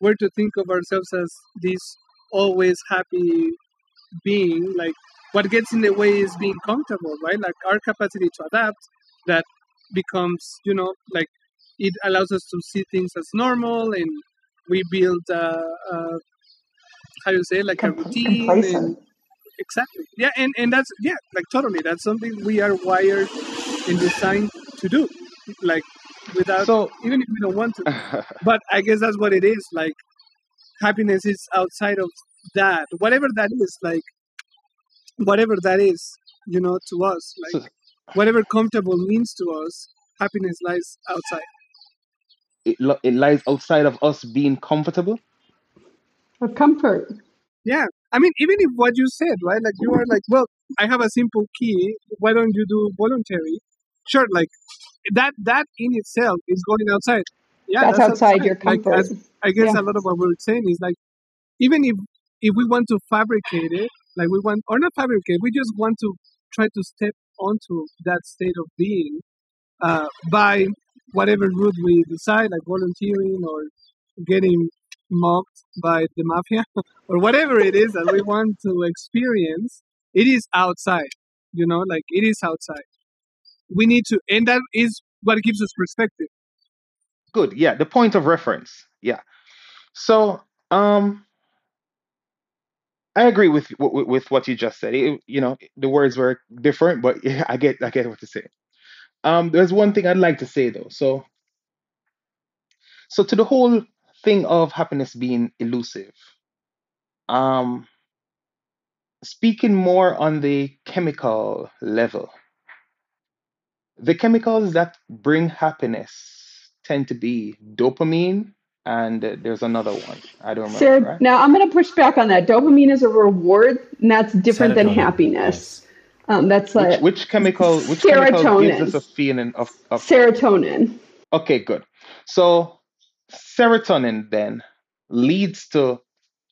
were to think of ourselves as this always happy being, like what gets in the way is being comfortable, right? Like our capacity to adapt that becomes, you know, like it allows us to see things as normal and we build uh, uh how do you say it, like a routine and exactly. Yeah and and that's yeah like totally. That's something we are wired and designed to do like without So even if we don't want to. (laughs) But i guess that's what it is like happiness is outside of that. Whatever that is like whatever that is you know to us like (laughs) whatever comfortable means to us happiness lies outside. It lo- it lies outside of us being comfortable. of comfort. Yeah. I mean even if what you said right like you are like well i have a simple key why don't you do voluntary? Sure like that that in itself is going outside. Yeah that's that's outside outside. your like comfort. as i guess yeah. a lot of what we're saying is like even if if we want to fabricate it like we want or not fabricate we just want to try to step onto that state of being uh, by whatever route we decide like volunteering or getting mocked by the mafia (laughs) or whatever it is that we want to experience it is outside You know, like it is outside. We need to, and that is what gives us perspective. Good. Yeah, the point of reference. Yeah. So, um, I agree with with, with what you just said. It- you know, the words were different, but yeah, (laughs) I get I get what you're saying. Um, there's one thing I'd like to say though. So, so to the whole thing of happiness being elusive. Um, speaking more on the chemical level, the chemicals that bring happiness tend to be dopamine, and there's another one. I don't remember, Ser- right? now I'm going to push back on that. Dopamine is a reward, and that's different than happiness. Yes. Um, that's Which like which chemical which chemical gives us a feeling of, of serotonin. okay, good. So serotonin then leads to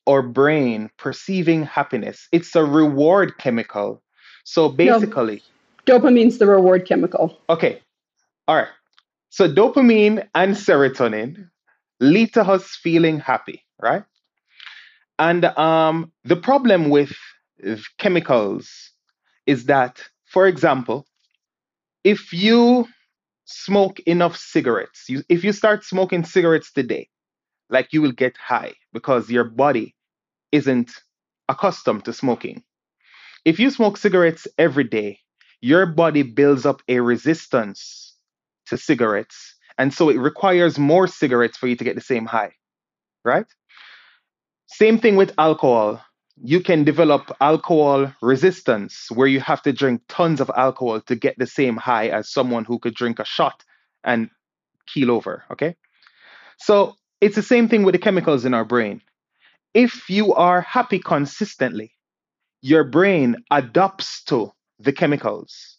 our brain perceiving happiness. It's a reward chemical. So No, basically, dopamine's the reward chemical. okay, all right. So dopamine and serotonin lead to us feeling happy, right? And um, the problem with chemicals is that, for example, if you smoke enough cigarettes, you, if you start smoking cigarettes today, like you will get high because your body isn't accustomed to smoking. If you smoke cigarettes every day, your body builds up a resistance to cigarettes. And so it requires more cigarettes for you to get the same high, right? Same thing with alcohol. You can develop alcohol resistance where you have to drink tons of alcohol to get the same high as someone who could drink a shot and keel over, okay? So it's the same thing with the chemicals in our brain. If you are happy consistently, your brain adapts to the chemicals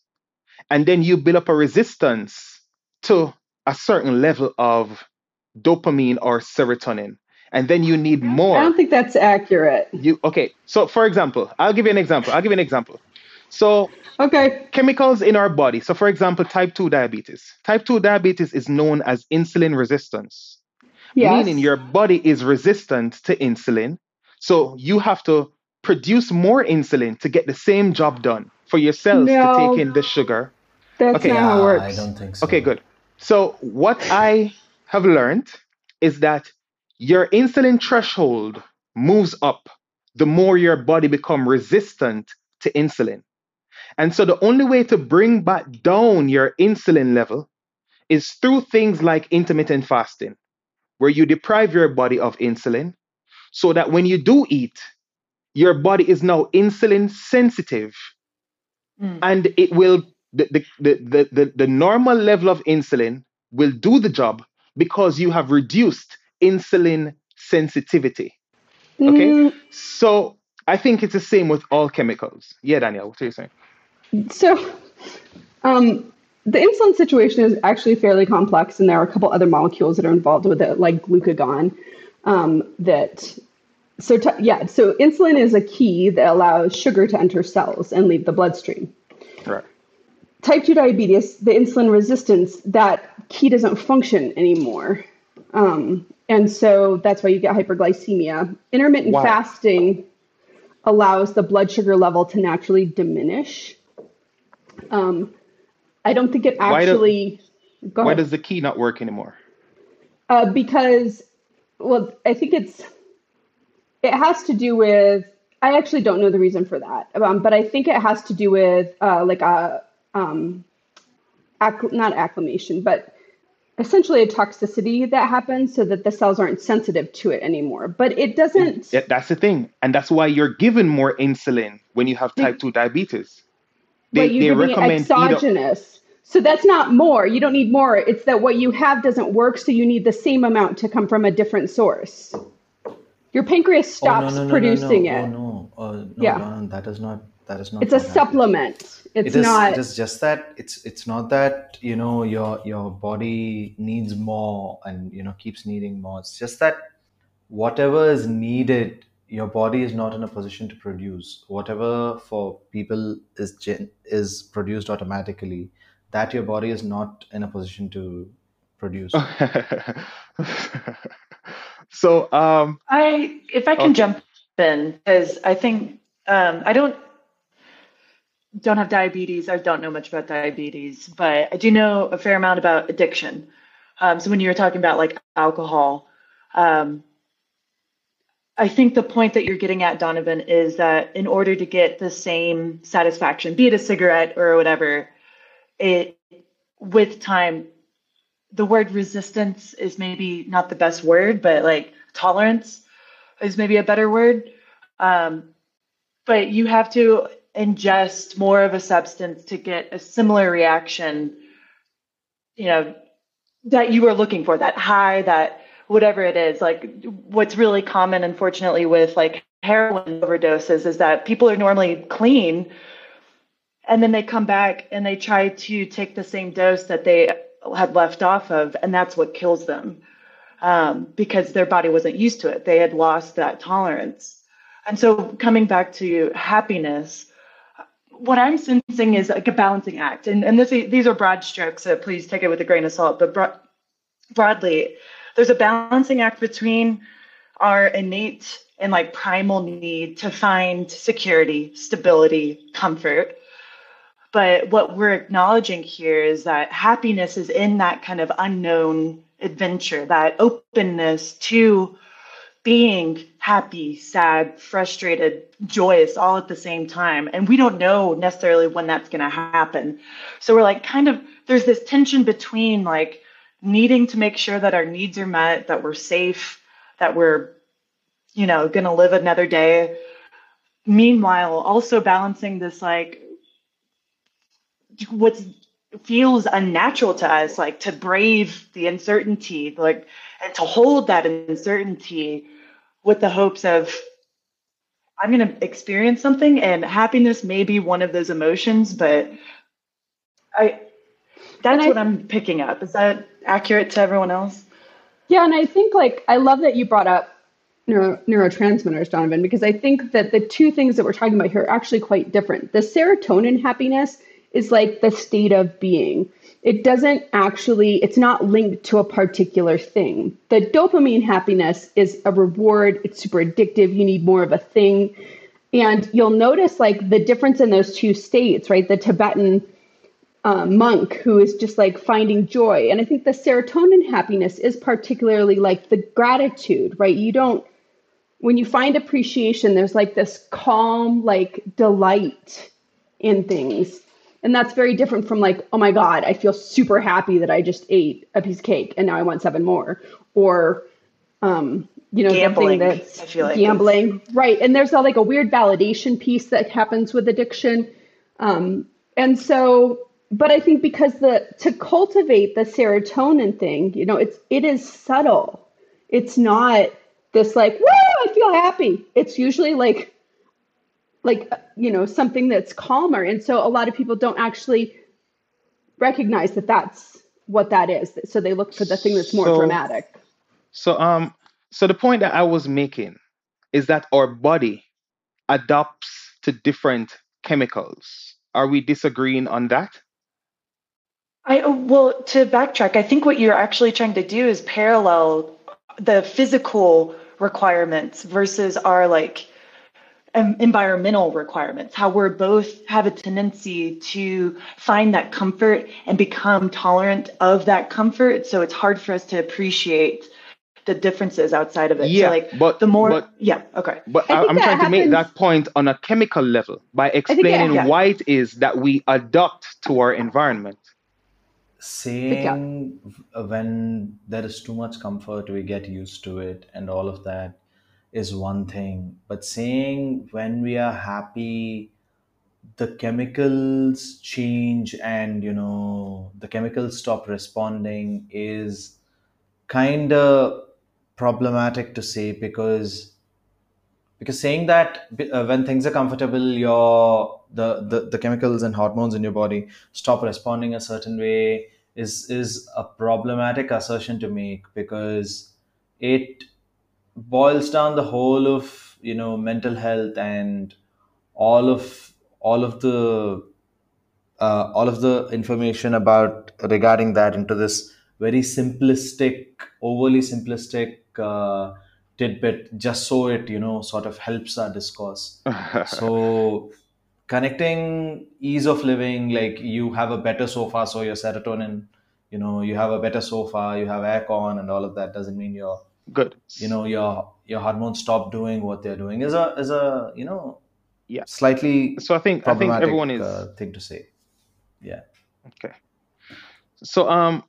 and then you build up a resistance to a certain level of dopamine or serotonin and then you need more. I don't think that's accurate. you okay so for example i'll give you an example i'll give you an example so Okay. chemicals in our body so for example type 2 diabetes type 2 diabetes is known as insulin resistance meaning your body is resistant to insulin so you have to produce more insulin to get the same job done for your cells to take in the sugar that's okay not how it Yeah, I works. don't think so okay good so what i have learned is that your insulin threshold moves up the more your body become resistant to insulin and so the only way to bring back down your insulin level is through things like intermittent fasting where you deprive your body of insulin so that when you do eat your body is now insulin sensitive Mm. and it will the, the, the, the, the, normal level of insulin will do the job because you have reduced insulin sensitivity. Okay? Mm, so i think it's the same with all chemicals. Yeah daniel what are you saying? So, um, the insulin situation is actually fairly complex, and there are a couple other molecules that are involved with it, like glucagon. Um, that so t- yeah, so insulin is a key that allows sugar to enter cells and leave the bloodstream. right Type 2 diabetes, the insulin resistance, that key doesn't function anymore. Um, and so that's why you get hyperglycemia. Intermittent why fasting allows the blood sugar level to naturally diminish. Um, I don't think it why do actually. Go why does the key not work anymore Uh, because, well, I think it's it has to do with. I actually don't know the reason for that, um, but I think it has to do with uh, like a um, acc- not acclimation, but essentially a toxicity that happens so that the cells aren't sensitive to it anymore. But it doesn't. yeah, that's the thing and that's why you're given more insulin when you have Be- type 2 diabetes but they you're they giving it recommend either exogenous. So that's not more. You don't need more. It's that what you have doesn't work, so you need the same amount to come from a different source. Your pancreas Oh no stops no no no producing no! Oh it. no! Uh, no, Yeah. That is not that is not It's a happens. supplement. It It's not. it is just that it's it's not that you know your your body needs more and you know keeps needing more. It's just that whatever is needed, your body is not in a position to produce. Whatever for people is gen, is produced automatically, that your body is not in a position to produce. (laughs) so um I, if I can okay jump in, because I think um, I don't. Don't have diabetes. I don't know much about diabetes, but I do know a fair amount about addiction. Um, so when you were talking about like alcohol, um, I think the point that you're getting at, Donovan, is that in order to get the same satisfaction, be it a cigarette or whatever, it with time, the word resistance is maybe not the best word, but like tolerance is maybe a better word. Um, but you have to ingest more of a substance to get a similar reaction, you know, that you are looking for, that high, that whatever it is. Like what's really common, unfortunately, with like heroin overdoses is that people are normally clean and then they come back and they try to take the same dose that they had left off of, and that's what kills them um, because their body wasn't used to it. They had lost that tolerance. And so, coming back to happiness, what I'm sensing is like a balancing act. And, and this, these are broad strokes, so please take it with a grain of salt. But bro- broadly, there's a balancing act between our innate and like primal need to find security, stability, comfort. But what we're acknowledging here is that happiness is in that kind of unknown adventure, that openness to being happy, sad, frustrated, joyous all at the same time. And we don't know necessarily when that's going to happen. So we're like, kind of, there's this tension between like needing to make sure that our needs are met, that we're safe, that we're, you know, going to live another day. Meanwhile, also balancing this like, what feels unnatural to us, like to brave the uncertainty, like, and to hold that uncertainty with the hopes of I'm going to experience something, and happiness may be one of those emotions, but I that's I, what I'm picking up. Is that accurate to everyone else? Yeah, and I think like I love that you brought up neuro, neurotransmitters, Donovan, because I think that the two things that we're talking about here are actually quite different. The serotonin happiness is like the state of being it doesn't actually it's not linked to a particular thing. The dopamine happiness is a reward. It's super addictive. You need more of a thing. And you'll notice like the difference in those two states right? The tibetan uh, monk who is just like finding joy. And i think the serotonin happiness is particularly like the gratitude right? You don't when you find appreciation there's like this calm like delight in things and that's very different from like, oh my God, I feel super happy that I just ate a piece of cake and now I want seven more. Or, um, you know, gambling. That's I feel like gambling. Right. And there's a, like a weird validation piece that happens with addiction. Um, and so, but I think because the, to cultivate the serotonin thing, you know, it's, it is subtle. It's not this like, woo, I feel happy. It's usually like, like you know something that's calmer and so a lot of people don't actually recognize that that's what that is so they look for the thing that's more So, dramatic so um, so the point that I was making is that our body adapts to different chemicals. Are we disagreeing on that? I oh, well to backtrack, I think what you're actually trying to do is parallel the physical requirements versus our like um, environmental requirements, how we're both have a tendency to find that comfort and become tolerant of that comfort. So it's hard for us to appreciate the differences outside of it. Yeah, so like but the more, but yeah, okay. but I I, I'm that trying to make that point on a chemical level by think it- explaining yeah. why it is that we adapt to our environment. saying when there is too much comfort we get used to it and all of that is one thing but saying when we are happy the chemicals change and you know the chemicals stop responding is kind of problematic to say because because saying that uh, when things are comfortable your the, the the chemicals and hormones in your body stop responding a certain way is is a problematic assertion to make because it boils down the whole of you know mental health and all of all of the uh, all of the information about regarding that into this very simplistic overly simplistic uh, tidbit just so it you know sort of helps our discourse. (laughs) So connecting ease of living like you have a better sofa so your serotonin you know you have a better sofa you have aircon and all of that doesn't mean your Good. you know your your hormones stop doing what they're doing is a is a you know Yeah. slightly So I think I think everyone is uh, thing to say yeah okay. So um,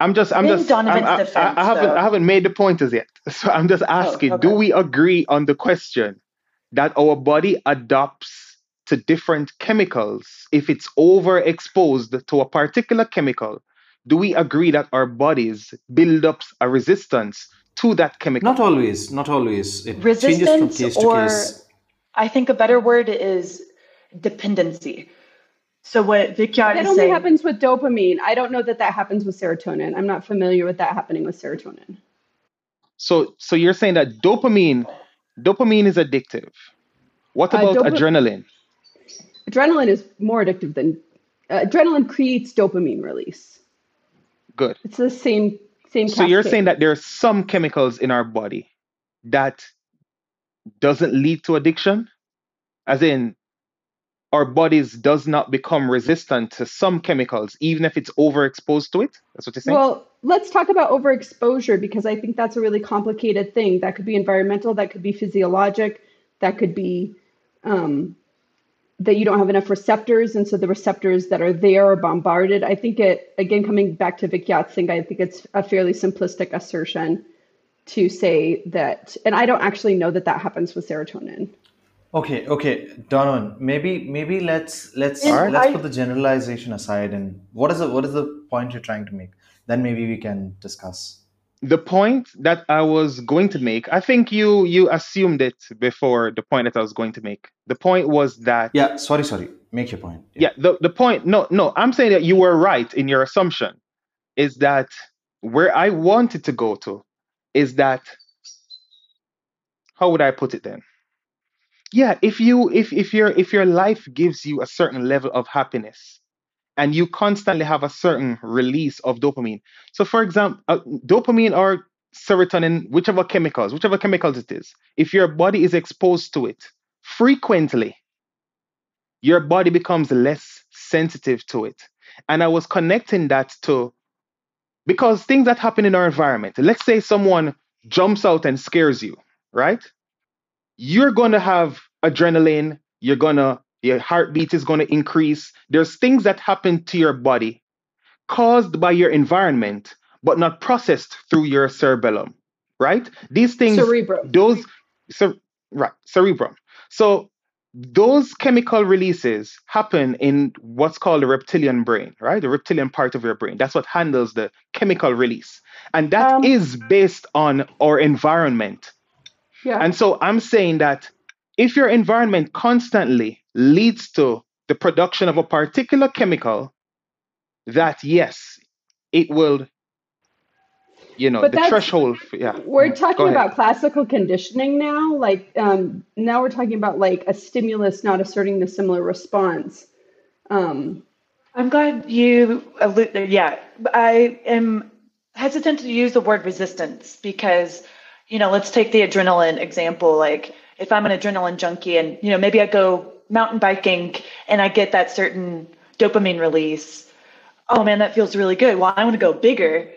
I'm just I'm In just I'm, Donovan's I, I, defense, I haven't though- I haven't made the pointers yet. (laughs) So I'm just asking: Do okay. we agree on the question that our body adopts to different chemicals if it's overexposed to a particular chemical? Do we agree that our bodies build up a resistance to that chemical? not always not always it changes from resistance case to or case I think a better word is dependency. So what Vikyat That is only saying, happens with dopamine. I don't know that that happens with serotonin. I'm not familiar with that happening with serotonin. So so you're saying that dopamine dopamine is addictive. What Uh, about dopa- adrenaline? Adrenaline is more addictive than uh, adrenaline creates dopamine release. Good. It's the same same. So you're saying that there are some chemicals in our body that doesn't lead to addiction? As in our bodies does not become resistant to some chemicals even if it's overexposed to it? That's what you're saying? Well, let's talk about overexposure because I think that's a really complicated thing. That could be environmental, that could be physiologic, that could be um, that you don't have enough receptors, and so the receptors that are there are bombarded. I think it, again, coming back to Vikyat Singh, I think it's a fairly simplistic assertion to say that, and I don't actually know that that happens with serotonin. Okay, okay, Donovan. Maybe maybe let's let's And let's I- put the generalization aside and what is the what is the point you're trying to make? Then maybe we can discuss. The point that I was going to make, I think you you assumed it before the point that I was going to make. The point was that Yeah, sorry, sorry. Make your point. yeah the, the point no no i'm saying that you were right in your assumption is that where i wanted to go to is that how would i put it then yeah if you if if your if your life gives you a certain level of happiness and you constantly have a certain release of dopamine so for example uh, dopamine or serotonin whichever chemicals whichever chemicals it is if your body is exposed to it frequently your body becomes less sensitive to it. And I was connecting that to because things that happen in our environment, let's say someone jumps out and scares you, right? You're going to have adrenaline, you're going to, your heartbeat is going to increase. There's things that happen to your body caused by your environment, but not processed through your cerebellum, right? These things Cerebrum. those cer- right cerebrum so those chemical releases happen in what's called the reptilian brain right the reptilian part of your brain that's what handles the chemical release and that is Um, based on our environment Yeah. and so i'm saying that if your environment constantly leads to the production of a particular chemical that yes it will you know But the threshold for, yeah We're Go talking about classical conditioning now. Like um, now we're talking about like a stimulus not asserting the similar response. Um, I'm glad you allude. Yeah, I am hesitant to use the word resistance because, you know, let's take the adrenaline example. Like, if I'm an adrenaline junkie and, you know, maybe I go mountain biking and I get that certain dopamine release. Oh man, that feels really good. Well, I want to go bigger.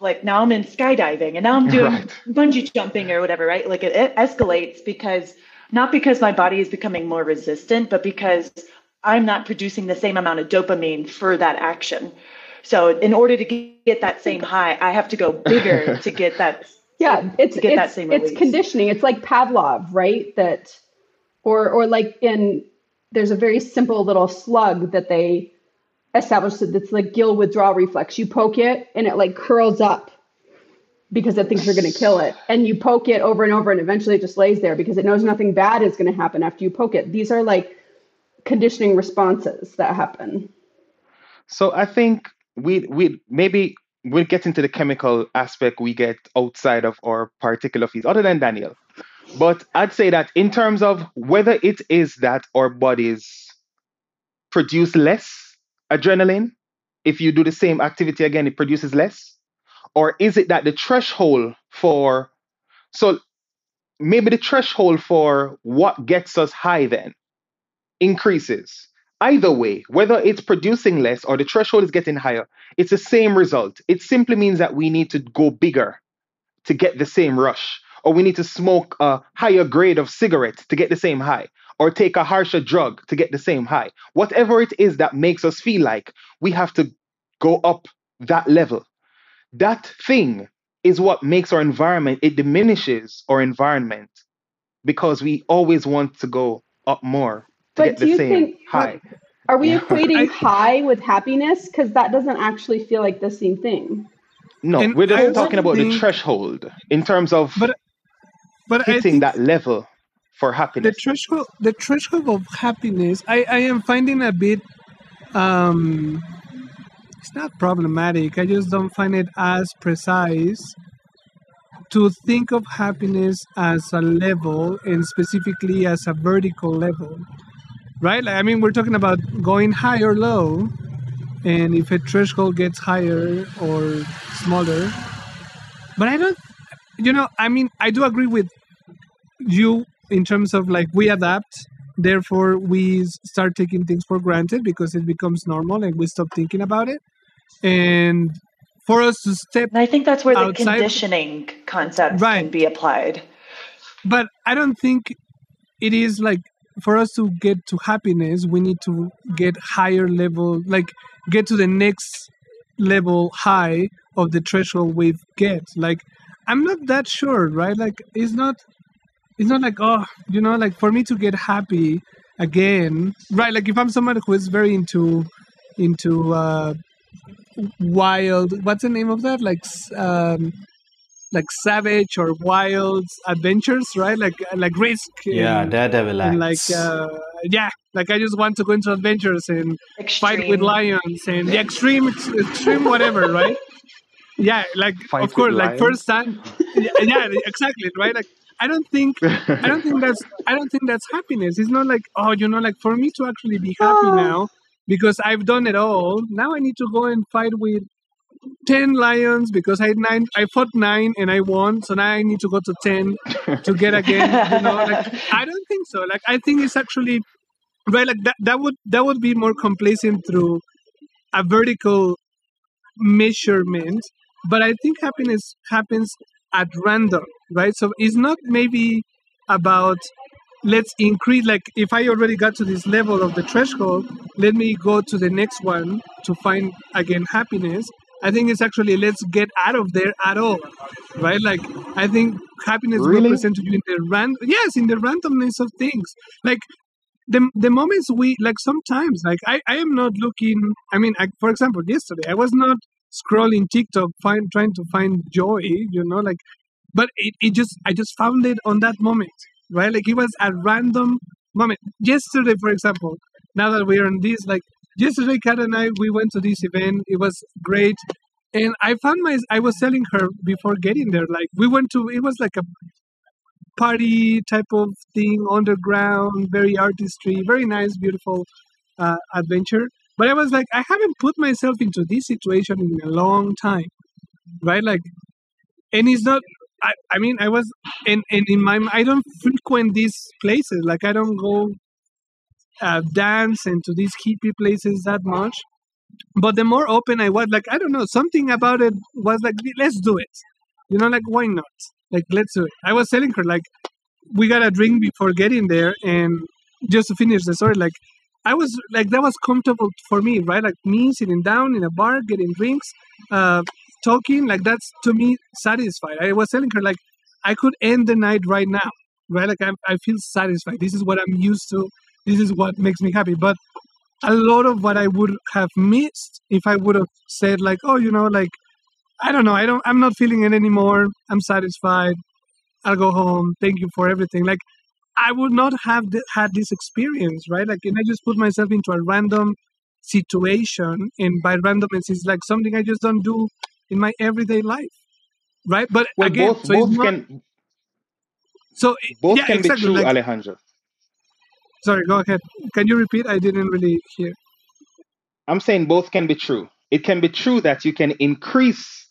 Like now I'm in skydiving and now I'm doing Right. bungee jumping or whatever, right? Like it, it escalates because not because my body is becoming more resistant, but because I'm not producing the same amount of dopamine for that action. So in order to get that same high, I have to go bigger to get that. (laughs) yeah, it's to get that it's same it's conditioning. It's like Pavlov, right? That or or like in there's a very simple little slug that they established that it's like gill withdrawal reflex. You poke it and it like curls up because it thinks you're going to kill it. And you poke it over and over and eventually it just lays there because it knows nothing bad is going to happen after you poke it. These are like conditioning responses that happen. So I think we we maybe we'll get into the chemical aspect we get outside of our particular field, other than Daniel. But I'd say that in terms of whether it is that our bodies produce less adrenaline, if you do the same activity again, it produces less, or is it that the threshold for so maybe the threshold for what gets us high then increases. Either way, whether it's producing less or the threshold is getting higher, it's the same result. It simply means that we need to go bigger to get the same rush, or we need to smoke a higher grade of cigarette to get the same high, or take a harsher drug to get the same high. Whatever it is that makes us feel like we have to go up that level. That thing is what makes our environment, it diminishes our environment because we always want to go up more But get do the you same think high. are we (laughs) Yeah. equating I- high with happiness? Because that doesn't actually feel like the same thing. No, And we're just I talking about the threshold in terms of But but hitting that level for happiness. the happiness. threshold the threshold of happiness I, I am finding a bit um it's not problematic i just don't find it as precise to think of happiness as a level and specifically as a vertical level right like, i mean we're talking about going high or low and if a threshold gets higher or smaller but i don't you know i mean i do agree with you in terms of like we adapt therefore we start taking things for granted because it becomes normal and we stop thinking about it and for us to step And I think that's where the conditioning concept Right. can be applied. but i don't think it is like for us to get to happiness we need to get higher level like get to the next level high of the threshold we get. Like i'm not that sure right? Like it's not it's not like oh you know like for me to get happy again right? Like if i'm someone who is very into into uh wild what's the name of that? Like um like savage or wild adventures right like like risk Yeah, and, Daredevil and like uh yeah like i just want to go into adventures and Extreme. fight with lions and the extreme extreme whatever right (laughs) yeah like Fight of course with like lions? first time yeah, yeah exactly right like i don't think i don't think that's i don't think that's happiness it's not like oh you know like for me to actually be happy Oh. now because i've done it all now i need to go and fight with 10 lions because i had nine i fought nine and i won so now i need to go to 10 to get again you know like (laughs) i don't think so. Like i think it's actually right like that that would that would be more complacent through a vertical measurement but i think happiness happens at random right? So it's not maybe about let's increase like if i already got to this level of the threshold let me go to the next one to find again happiness i think it's actually let's get out of there at all right? Like i think happiness Really? represents you in the ran yes in the randomness of things. Like the, the moments we like sometimes like I, I am not looking i mean I, for example yesterday i was not scrolling tiktok find, trying to find joy you know like but it, it just i just found it on that moment right? Like it was a random moment. Yesterday for example now that we're on this like yesterday kat and i we went to this event. It was great. And i found my i was telling her before getting there like we went to it was like a party type of thing underground very artistry very nice beautiful uh, adventure. But i was like i haven't put myself into this situation in a long time right? Like and it's not i, I mean i was and, and in my i don't frequent these places. Like i don't go uh, dance into these hippie places that much. But the more open i was like i don't know something about it was like let's do it. You know like why not? Like let's do it. I was telling her like we got a drink before getting there and just to finish the story like i was like that was comfortable for me right? Like me sitting down in a bar getting drinks uh talking like that's to me satisfied. I was telling her like i could end the night right now right? Like I'm, i feel satisfied. This is what i'm used to this is what makes me happy but a lot of what i would have missed if i would have said like oh you know like I don't know. I don't. I'm not feeling it anymore. I'm satisfied. I'll go home. Thank you for everything. Like I would not have th- had this experience, right? Like, and I just put myself into a random situation, and by randomness, it's like something I just don't do in my everyday life, right? But well, again, both so it's both not, can so both yeah, can exactly. be true, Like, Alejandro. Sorry, go ahead. Can you repeat? I didn't really hear. I'm saying both can be true. It can be true that you can increase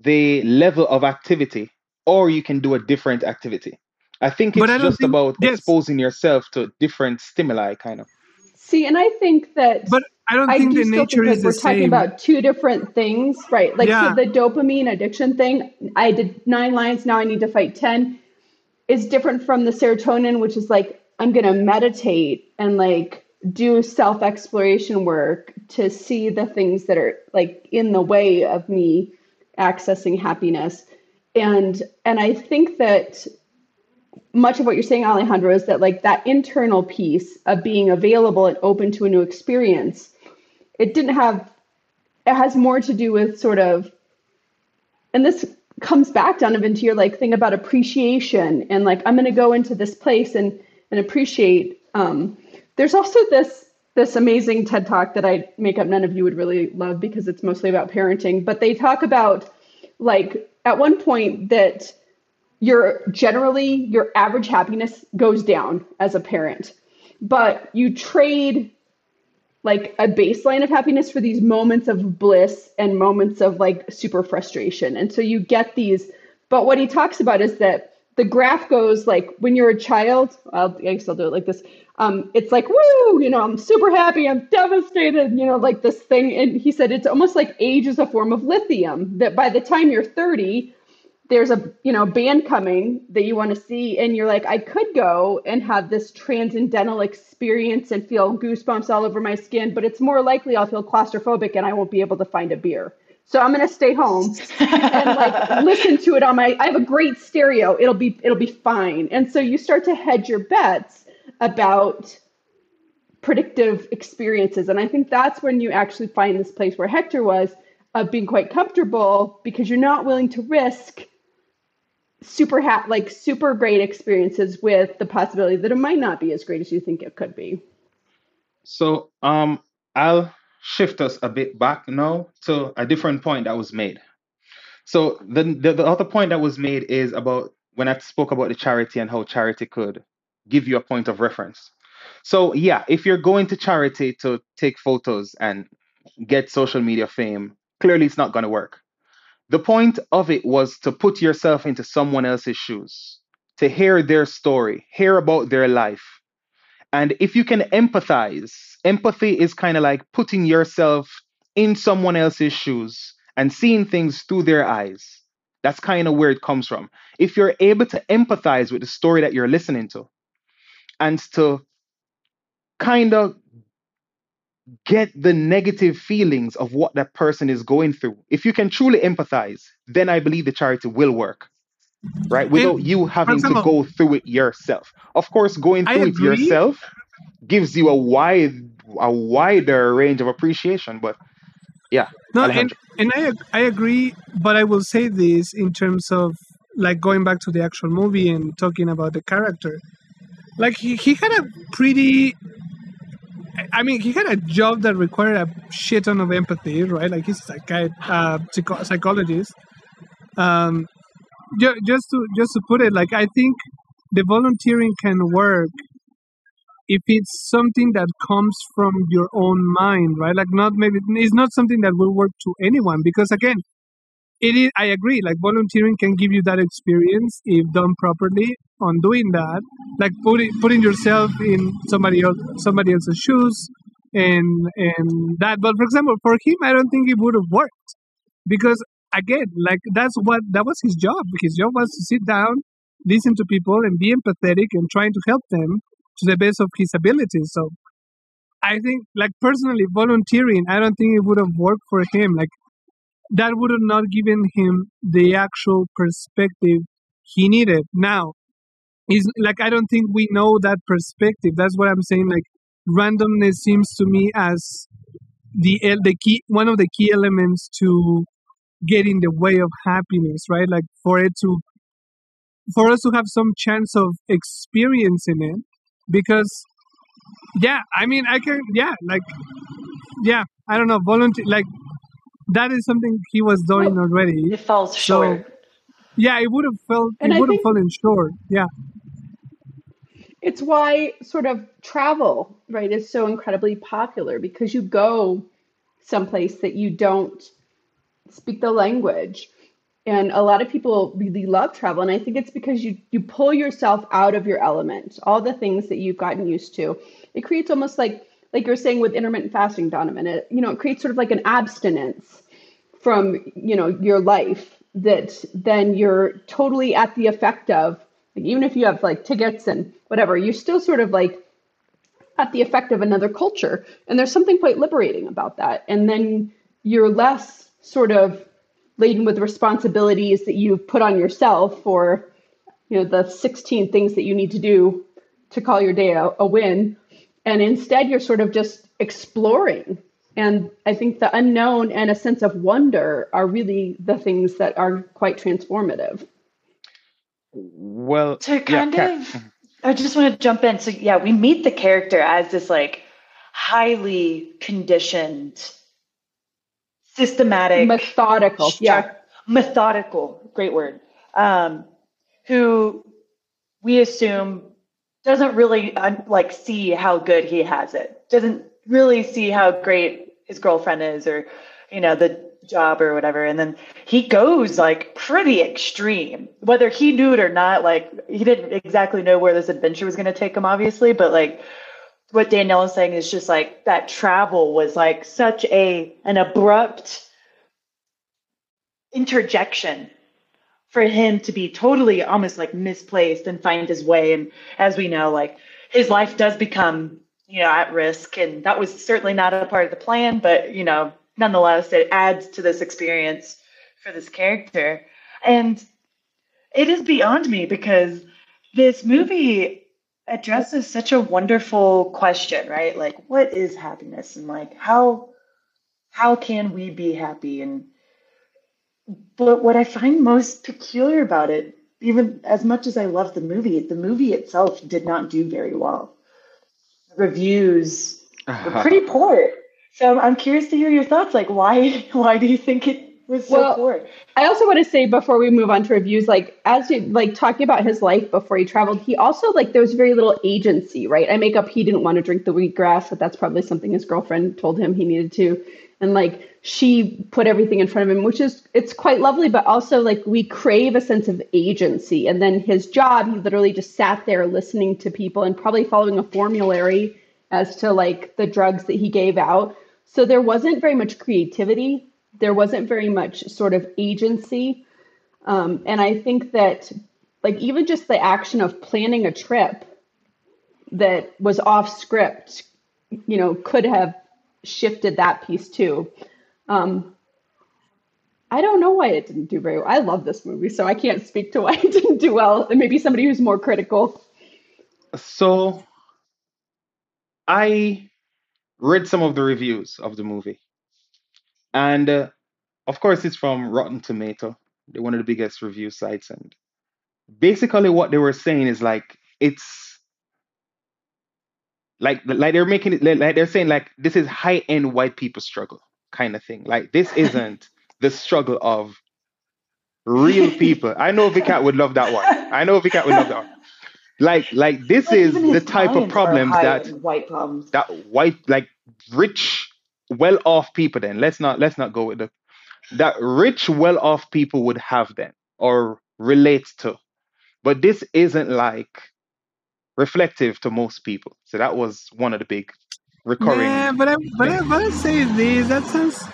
the level of activity or you can do a different activity. I think it's I just think about yes. exposing yourself to different stimuli, kind of. See, and I think that But I don't I think do the nature think is the we're talking about two different things, right? Like Yeah. so the dopamine addiction thing, I did nine lines, now I need to fight 10 is different from the serotonin, which is like I'm gonna meditate and like do self exploration work to see the things that are like in the way of me accessing happiness. And and I think that much of what you're saying, Alejandro, is that like that internal piece of being available and open to a new experience, it didn't have it has more to do with sort of and this comes back down into your like thing about appreciation and like I'm gonna go into this place and and appreciate um there's also this this amazing TED talk that I make up none of you would really love because it's mostly about parenting, but they talk about like at one point that your generally your average happiness goes down as a parent but you trade like a baseline of happiness for these moments of bliss and moments of like super frustration and so you get these but what he talks about is that the graph goes like when you're a child I'll, i guess i'll do it like this. Um, it's like woo you know i'm super happy i'm devastated you know like this thing. And he said it's almost like age is a form of lithium that by the time you're 30 there's a you know band coming that you want to see and you're like i could go and have this transcendental experience and feel goosebumps all over my skin but it's more likely i'll feel claustrophobic and i won't be able to find a beer so i'm going to stay home and like (laughs) listen to it on my i have a great stereo. It'll be it'll be fine. And so you start to hedge your bets about predictive experiences. And i think that's when you actually find this place where hector was of being quite comfortable because you're not willing to risk super ha- like super great experiences with the possibility that it might not be as great as you think it could be. So um, I'll shift us a bit back now to a different point that was made. So the, the the other point that was made is about when I spoke about the charity and how charity could give you a point of reference. So yeah, if you're going to charity to take photos and get social media fame, clearly it's not going to work. The point of it was to put yourself into someone else's shoes, to hear their story, hear about their life. And if you can empathize, empathy is kind of like putting yourself in someone else's shoes and seeing things through their eyes. That's kind of where it comes from. If you're able to empathize with the story that you're listening to and to kind of get the negative feelings of what that person is going through. If you can truly empathize, then I believe the charity will work, right? Without you having to go through it yourself. Of course, going through it yourself gives you a wide a wider range of appreciation, but yeah, No, and and I I agree, but I will say this in terms of like going back to the actual movie and talking about the character. Like he, he had a pretty I mean, he had a job that required a shit ton of empathy, right? Like he's a psychi- uh, psycho- psychologist. Um, ju- just to just to put it, like I think the volunteering can work if it's something that comes from your own mind, right? Like not maybe it's not something that will work to anyone because again, it is. I agree. Like volunteering can give you that experience if done properly. On doing that, like putting putting yourself in somebody else somebody else's shoes, and and that. But for example, for him, I don't think it would have worked because again, like that's what that was his job. His job was to sit down, listen to people, and be empathetic and trying to help them to the best of his abilities. So I think, like personally, volunteering, I don't think it would have worked for him. Like that would have not given him the actual perspective he needed. Now, is like I don't think we know that perspective. That's what I'm saying. Like randomness seems to me as the the key one of the key elements to get in the way of happiness, right? Like for it to for us to have some chance of experiencing it, because yeah, I mean I can yeah like yeah I don't know volunteer like that is something he was doing Well, already. it falls So short. yeah, it would have felt And it would have fallen short. Yeah. it's why sort of travel, right, is so incredibly popular because you go someplace that you don't speak the language. And a lot of people really love travel. And I think it's because you you pull yourself out of your element, all the things that you've gotten used to. It creates almost like like you're saying with intermittent fasting, Donovan, it you know it creates sort of like an abstinence from you know your life that then you're totally at the effect of like, even if you have like tickets and whatever, you're still sort of like at the effect of another culture, and there's something quite liberating about that. And then you're less sort of laden with responsibilities that you've put on yourself or you know the 16 things that you need to do to call your day a, a win and instead you're sort of just exploring and i think the unknown and a sense of wonder are really the things that are quite transformative Well, To yeah, kind Kat. of, I just want to jump in. So, yeah, we meet the character as this like highly conditioned, systematic, methodical yeah methodical, great word, um, who we assume doesn't really un- like see how good he has it, doesn't really see how great his girlfriend is or, you know, the job or whatever. And then he goes like pretty extreme, whether he knew it or not. Like he didn't exactly know where this adventure was going to take him, obviously, but like what Danielle is saying is just like that travel was like such a an abrupt interjection for him to be totally almost like misplaced and find his way. And as we know like his life does become you know at risk. And that was certainly not a part of the plan but you know nonetheless it adds to this experience for this character. And it is beyond me because this movie addresses such a wonderful question right like what is happiness and like how how can we be happy and but what I find most peculiar about it, even as much as I love the movie, the movie itself did not do very well. Reviews were (laughs) pretty poor. So I'm, curious to hear your thoughts. Like, why (laughs) why do you think it was so Well, poor? I also want to say before we move on to reviews, like as you like talking about his life before he traveled, he also like there was very little agency, right? I make up he didn't want to drink the wheatgrass, but that's probably something his girlfriend told him he needed to, and like she put everything in front of him, which is it's quite lovely, but also like we crave a sense of agency. And then his job, he literally just sat there listening to people and probably following a formulary as to like the drugs that he gave out. So there wasn't very much creativity. There wasn't very much sort of agency. Um, and I think that, like, even just the action of planning a trip that was off script, you know, could have shifted that piece too. Um, I don't know why it didn't do very well. I love this movie, so I can't speak to why (laughs) it didn't do well. And maybe somebody who's more critical. So I read some of the reviews of the movie, and uh, of course, it's from Rotten Tomato, they're one of the biggest review sites, and basically what they were saying is like it's like like they're making it like they're saying like this is high end white people struggle kind of thing. Like this isn't (laughs) the struggle of real people. I know Vicat would love that one. I know Vicat would love that one. Like like this Like, is the type of problems that white problems. that white like rich well off people then let's not let's not go with the that rich well off people would have then or relate to but this isn't like reflective to most people so that was one of the big recurring Yeah, but I but I but I say this. That sounds.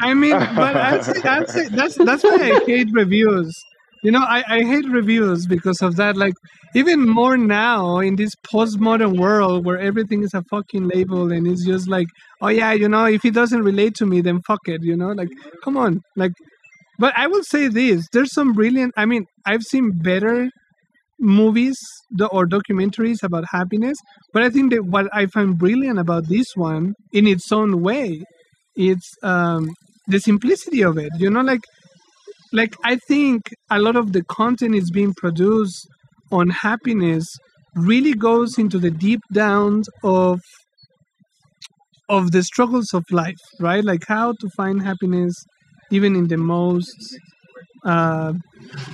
I mean, but I'd say, I'd say that's that's why I (laughs) hate reviews. You know, I, I hate reviews because of that. Like even more now in this postmodern world where everything is a fucking label and it's just like, oh yeah, you know, if it doesn't relate to me, then fuck it. You know, like come on, like. But I will say this: there's some brilliant. I mean, I've seen better movies or documentaries about happiness but i think that what i find brilliant about this one in its own way it's um the simplicity of it you know like like i think a lot of the content is being produced on happiness really goes into the deep downs of of the struggles of life right? Like how to find happiness even in the most uh,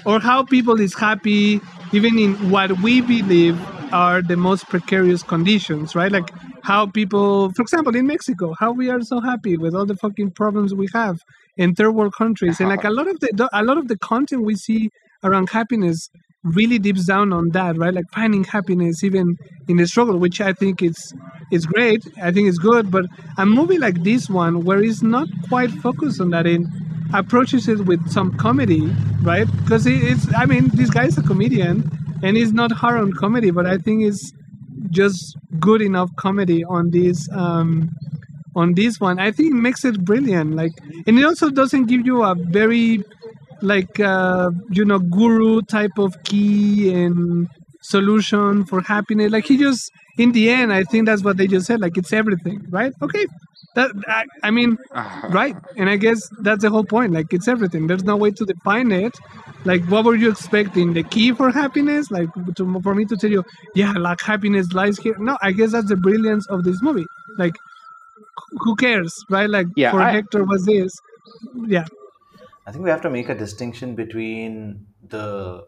or how people is happy even in what we believe are the most precarious conditions right? Like how people for example in mexico how we are so happy with all the fucking problems we have in third world countries and like a lot of the a lot of the content we see around happiness really dips down on that, right? Like finding happiness even in the struggle, which I think is is great. I think it's good. But a movie like this one, where it's not quite focused on that, in approaches it with some comedy, right? Because it's, I mean, this guy's a comedian, and he's not hard on comedy, but I think it's just good enough comedy on this um, on this one. I think it makes it brilliant. Like, and it also doesn't give you a very like uh, you know guru type of key and solution for happiness. Like he just in the end, I think that's what they just said. Like it's everything, right? Okay, that I, I mean, right? And I guess that's the whole point. Like it's everything. There's no way to define it. Like what were you expecting? The key for happiness? Like to, for me to tell you, yeah, like happiness lies here. No, I guess that's the brilliance of this movie. Like who cares, right? Like Yeah, for I, Hector was this. Yeah, I think we have to make a distinction between the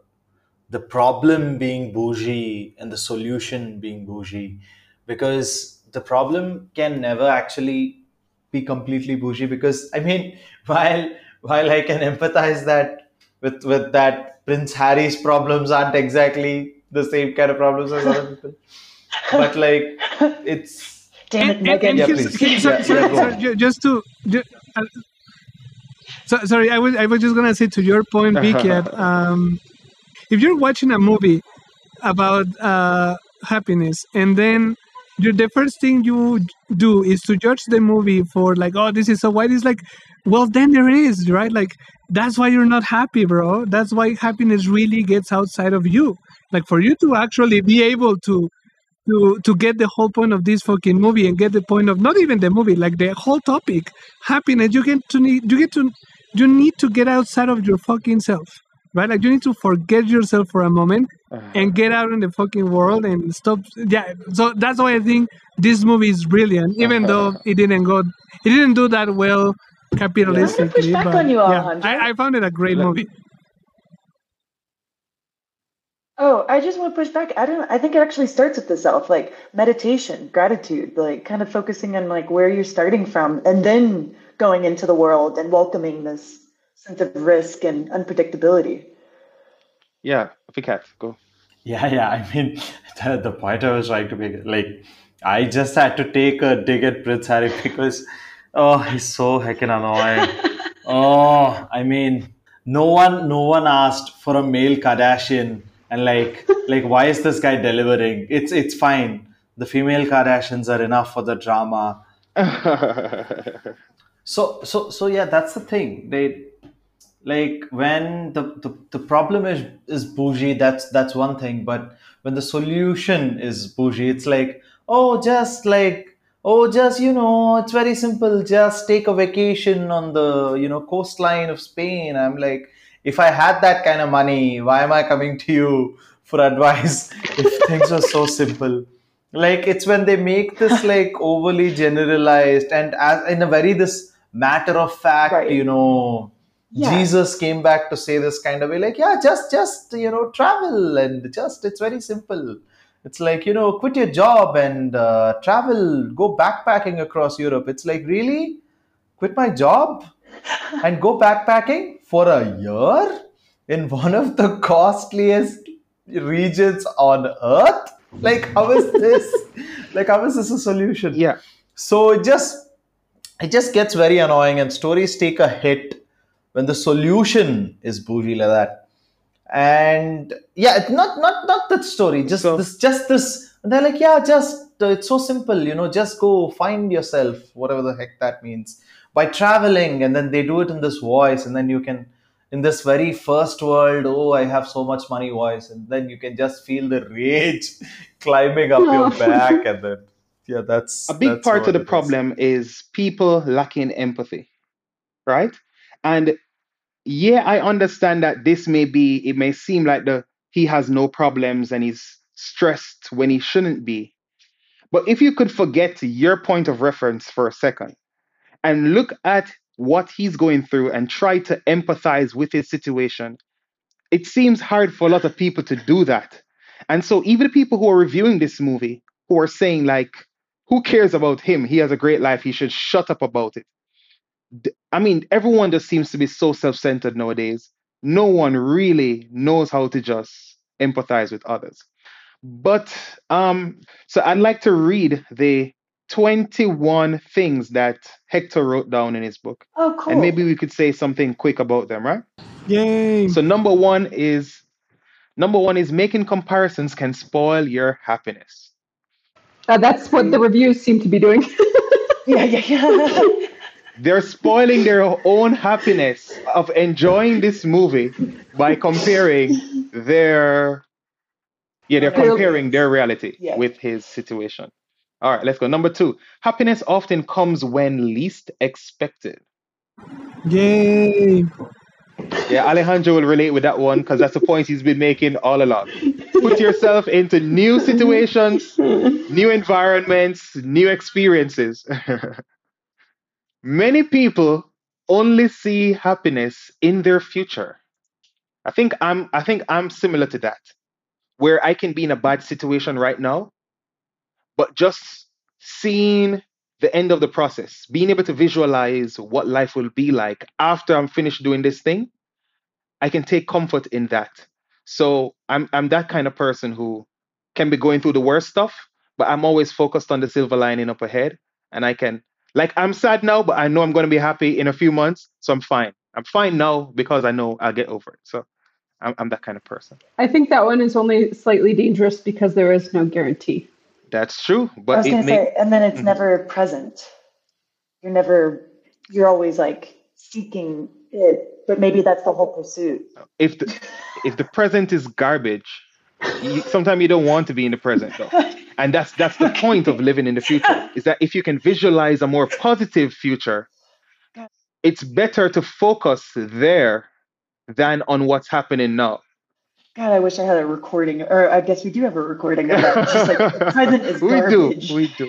the problem being bougie and the solution being bougie, because the problem can never actually be completely bougie. Because I mean, (laughs) while while I can empathize that with with that Prince Harry's problems aren't exactly the same kind of problems as other people, (laughs) but like it's Damn it, and, and, and Meghan. yeah, here's, please. here's, Yeah, sorry, yeah, sorry, go sorry, on. ju- just to ju- uh, so, sorry I was, I was just gonna say to your point (laughs) Vikiat, um, if you're watching a movie about uh, happiness and then you the first thing you do is to judge the movie for like oh this is so white it's like well then there is right like that's why you're not happy bro that's why happiness really gets outside of you like for you to actually be able to to to get the whole point of this fucking movie and get the point of not even the movie like the whole topic. Happiness you get to need you get to you need to get outside of your fucking self right? Like you need to forget yourself for a moment uh-huh. and get out in the fucking world and stop yeah. So that's why i think this movie is brilliant even though (laughs) it didn't go it didn't do that well capitalistically Yeah, I, push back but on you, yeah I, I found it a great movie Oh, I just want to push back. I don't. I think it actually starts with the self, like meditation, gratitude, like kind of focusing on like where you're starting from, and then going into the world and welcoming this sense of risk and unpredictability. yeah, Vicat, go. Yeah, yeah. I mean, the, the point I was trying to make, like, I just had to take a dig at Prince Harry because, oh, he's so heckin' annoying. (laughs) oh, I mean, no one, no one asked for a male Kardashian, and like, like, why is this guy delivering? It's, it's fine. The female Kardashians are enough for the drama. (laughs) So, so, so, yeah. That's the thing. They, like when the, the, the problem is is bougie that's that's one thing but when the solution is bougie it's like oh just like oh just you know it's very simple just take a vacation on the you know coastline of spain i'm like if i had that kind of money why am i coming to you for advice? (laughs) If things are so simple. Like it's when they make this like overly generalized and as in a very this matter of fact Right. you know Yeah. jesus came back to say this kind of way like yeah just just you know travel and just it's very simple. It's like you know quit your job and uh, travel go backpacking across europe. It's like really? Quit my job? (laughs) And go backpacking for a year in one of the costliest regions on earth? Like how is this? (laughs) Like how is this a solution? Yeah, so it just it just gets very annoying and stories take a hit when the solution is bougie like that. And yeah it's not not not that story just So- this just this and they're like yeah just uh, it's so simple you know just go find yourself whatever the heck that means by traveling and then they do it in this voice and then you can in this very first world oh i have so much money voice and then you can just feel the rage (laughs) climbing up your back and then yeah that's a big that's part of the is. problem is people lacking empathy, right? And yeah, I understand that this may be, it may seem like the he has no problems and he's stressed when he shouldn't be. But if you could forget your point of reference for a second and look at what he's going through and try to empathize with his situation, it seems hard for a lot of people to do that. And so even people who are reviewing this movie who are saying like, who cares about him? He has a great life. He should shut up about it. I mean, everyone just seems to be so self-centered nowadays. No one really knows how to just empathize with others. But um, so I'd like to read the 21 things that Hector wrote down in his book, Oh, and maybe we could say something quick about them, right? Yay! So number one is number one is making comparisons can spoil your happiness. Uh, that's what the reviews seem to be doing. (laughs) Yeah, yeah, yeah. (laughs) They're spoiling their own happiness of enjoying this movie by comparing their yeah, they're comparing their reality Yeah. with his situation. All right, let's go. Number two, happiness often comes when least expected. Yay! Yeah, Alejandro will relate with that one because that's the point he's been making all along. Put yourself into new situations, new environments, new experiences. (laughs) Many people only see happiness in their future. I think I'm I think I'm similar to that. Where I can be in a bad situation right now, but just seeing the end of the process, being able to visualize what life will be like after I'm finished doing this thing, I can take comfort in that. So I'm I'm that kind of person who can be going through the worst stuff, but I'm always focused on the silver lining up ahead, and I can like I'm sad now, but I know I'm to be happy in a few months, so I'm fine. I'm fine now because I know I'll get over it. So I'm, I'm that kind of person. I think that one is only slightly dangerous because there is no guarantee. That's true, But I was it gonna make say, and then it's Mhm. never present. You're never. You're always like seeking it, but maybe that's the whole pursuit. if the if the present is garbage, you, sometimes you don't want to be in the present though. (laughs) And that's that's the point of living in the future. (laughs) Is that if you can visualize a more positive future, it's better to focus there than on what's happening now. God, I wish I had a recording, or I guess we do have a recording of that. It's just like the (laughs) present is we do, we do.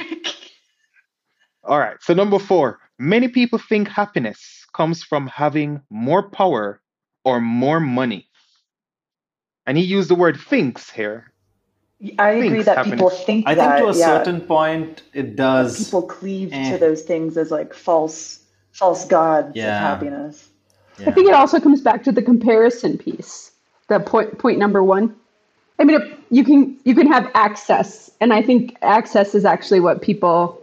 All right. So number four, many people think happiness comes from having more power or more money. And he used the word thinks here. I agree Thinks that people think I think to a yeah, certain point it does. people cleave Eh. to those things as like false, false gods Yeah. of happiness. yeah. I think it also comes back to the comparison piece. The point point number one. I mean, if you can you can have access, and I think access is actually what people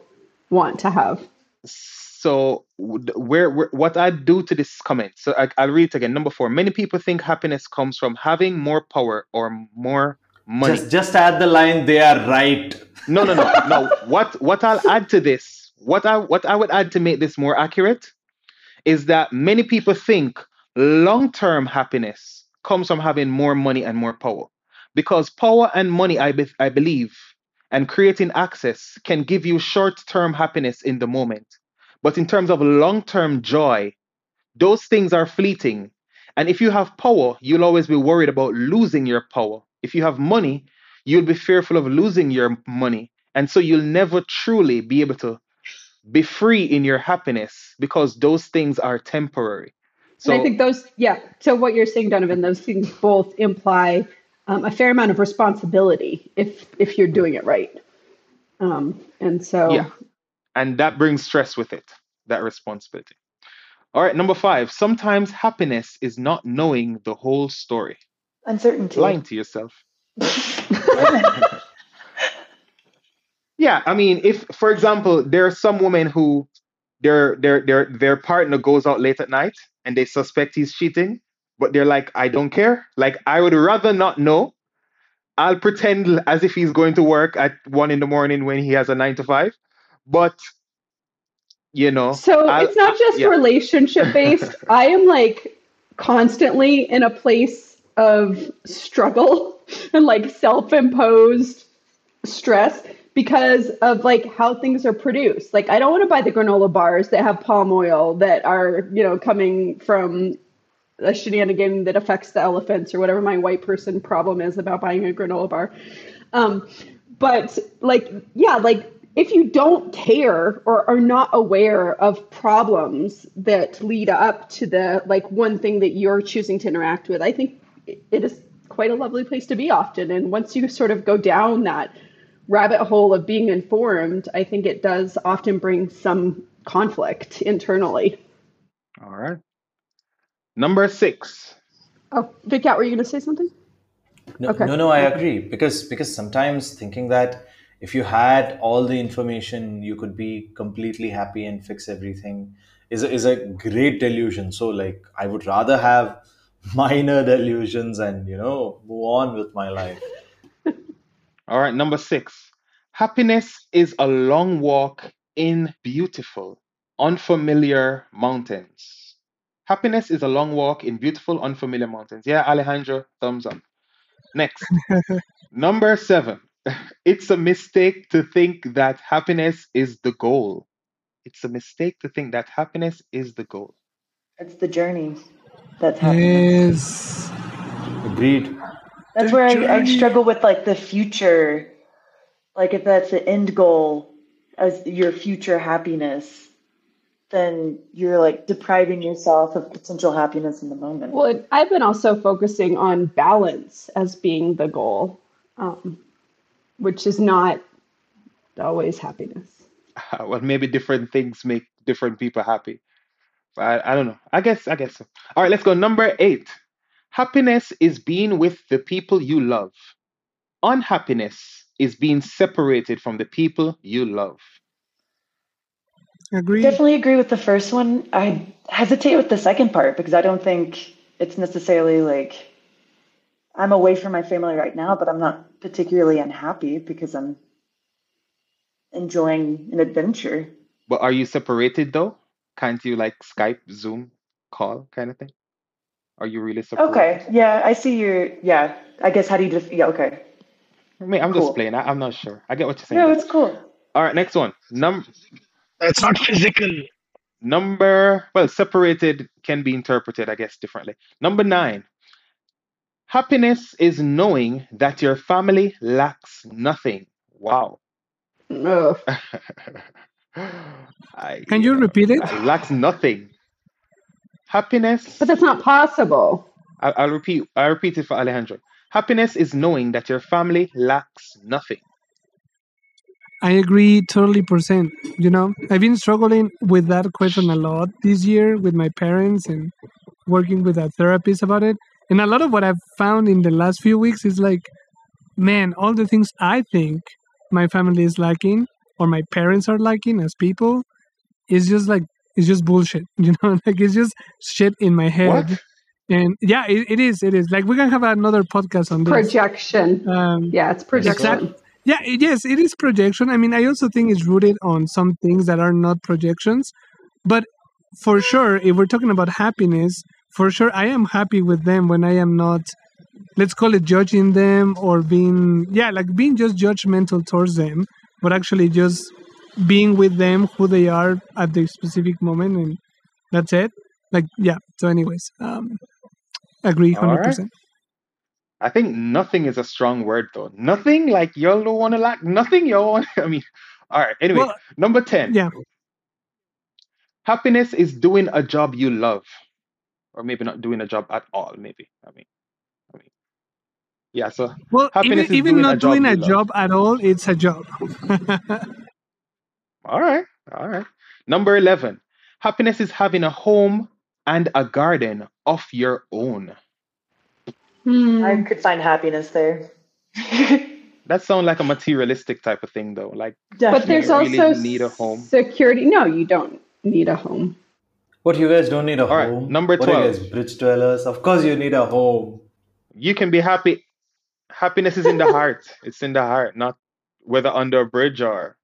want to have. So where, where what I do to this comment? So I, I'll read it again. Number four. Many people think happiness comes from having more power or more money. Just just add the line. They are right. No, no, no, (laughs) no. What what I'll add to this, what I what I would add to make this more accurate, is that many people think long-term happiness comes from having more money and more power, because power and money, I be, I believe, and creating access can give you short-term happiness in the moment, but in terms of long-term joy, those things are fleeting. And if you have power, you'll always be worried about losing your power. If you have money, you'll be fearful of losing your money. And so you'll never truly be able to be free in your happiness because those things are temporary. So and I think those, yeah. So what you're saying, Donovan, those things both imply um, a fair amount of responsibility if if you're doing it right. Um, and so, Yeah. and that brings stress with it, that responsibility. All right, number five. Sometimes happiness is not knowing the whole story. Uncertainty. Lying to yourself. (laughs) Yeah, I mean, if for example, there are some women who their their their their partner goes out late at night and they suspect he's cheating, but they're like, I don't care. Like I would rather not know. I'll pretend as if he's going to work at one in the morning when he has a nine to five. But you know, So I'll- it's not just yeah. relationship based. (laughs) I am like constantly in a place of struggle (laughs) and like self imposed stress because of like how things are produced. Like I don't want to buy the granola bars that have palm oil that are, you know, coming from a shenanigan that affects the elephants or whatever my white person problem is about buying a granola bar. Um, but like, yeah, like if you don't care or are not aware of problems that lead up to the like one thing that you're choosing to interact with, I think it is quite a lovely place to be often. And once you sort of go down that rabbit hole of being informed, I think it does often bring some conflict internally. all right. Number six. Oh, Vic, out, were you going to say something? No, Okay. no, no, I agree because because sometimes thinking that if you had all the information, you could be completely happy and fix everything is a, is a great delusion. So like I would rather have (laughs) minor delusions and you know move on with my life. All right, number six. Happiness is a long walk in beautiful, unfamiliar mountains. Happiness is a long walk in beautiful, unfamiliar mountains. Yeah, Alejandro, thumbs up. Next, (laughs) number seven. (laughs) It's a mistake to think that happiness is the goal. It's a mistake to think that happiness is the goal. It's the journey that's happening. Yes. Agreed. That's where I, I struggle with like the future. Like if that's the end goal as your future happiness, then you're like depriving yourself of potential happiness in the moment. Well, I've been also focusing on balance as being the goal, um, which is not always happiness. (laughs) well, maybe different things make different people happy. I, I don't know. I guess I guess so. All right, let's go. Number eight. Happiness is being with the people you love. Unhappiness is being separated from the people you love. Agree. Definitely agree with the first one. I hesitate with the second part because I don't think it's necessarily like I'm away from my family right now, but I'm not particularly unhappy because I'm enjoying an adventure. But are you separated though? Can't you like Skype, Zoom, call kind of thing? Are you really separated? Okay, yeah, I see you. Yeah, I guess how do you def- Yeah, okay, I mean, I'm just playing. I, I'm not sure. I get what you're saying. No, though. it's cool. All right, next one. Num That's not physical. number well, separated can be interpreted, I guess, differently. Number nine. Happiness is knowing that your family lacks nothing. Wow. No. (laughs) I, Can you repeat it? lacks nothing. Happiness. But that's not possible. I, I'll repeat. I'll repeat it for Alejandro. Happiness is knowing that your family lacks nothing. I agree totally percent. You know, I've been struggling with that question a lot this year with my parents and working with a therapist about it. And a lot of what I've found in the last few weeks is like, man, all the things I think my family is lacking or my parents are lacking as people is just like it's just bullshit. (laughs) You know, like it's just shit in my head. What? And yeah, it, it is. It is. Like we can have another podcast on this. Projection. Um, Yeah, it's projection. yeah, it- yes, it is projection. I mean, I also think it's rooted on some things that are not projections. But for sure, if we're talking about happiness, for sure, I am happy with them when I am not, let's call it judging them or being, yeah, like being just judgmental towards them, but actually just being with them who they are at the specific moment. And that's it. Like, yeah. So, anyways, um, agree All right. 100%. I think nothing is a strong word though. Nothing like y'all don't want to lack nothing. Y'all want. (laughs) I mean, all right. Anyway, Well, number ten. yeah. Happiness is doing a job you love, or maybe not doing a job at all. Maybe. I mean, I mean, yeah. So Well, Happiness even, is even doing a not job doing a job at all, it's a job. (laughs) all right, all right. Number eleven. Happiness is having a home and a garden of your own. Hmm. I could find happiness there. (laughs) That sounds like a materialistic type of thing, though. Like, But there's really also need a home. security. No, you don't need a home. What you guys don't need a All right, home? number What are you 12. guys bridge dwellers? Of course you need a home. you can be happy. Happiness is in the (laughs) heart. It's in the heart, not whether under a bridge or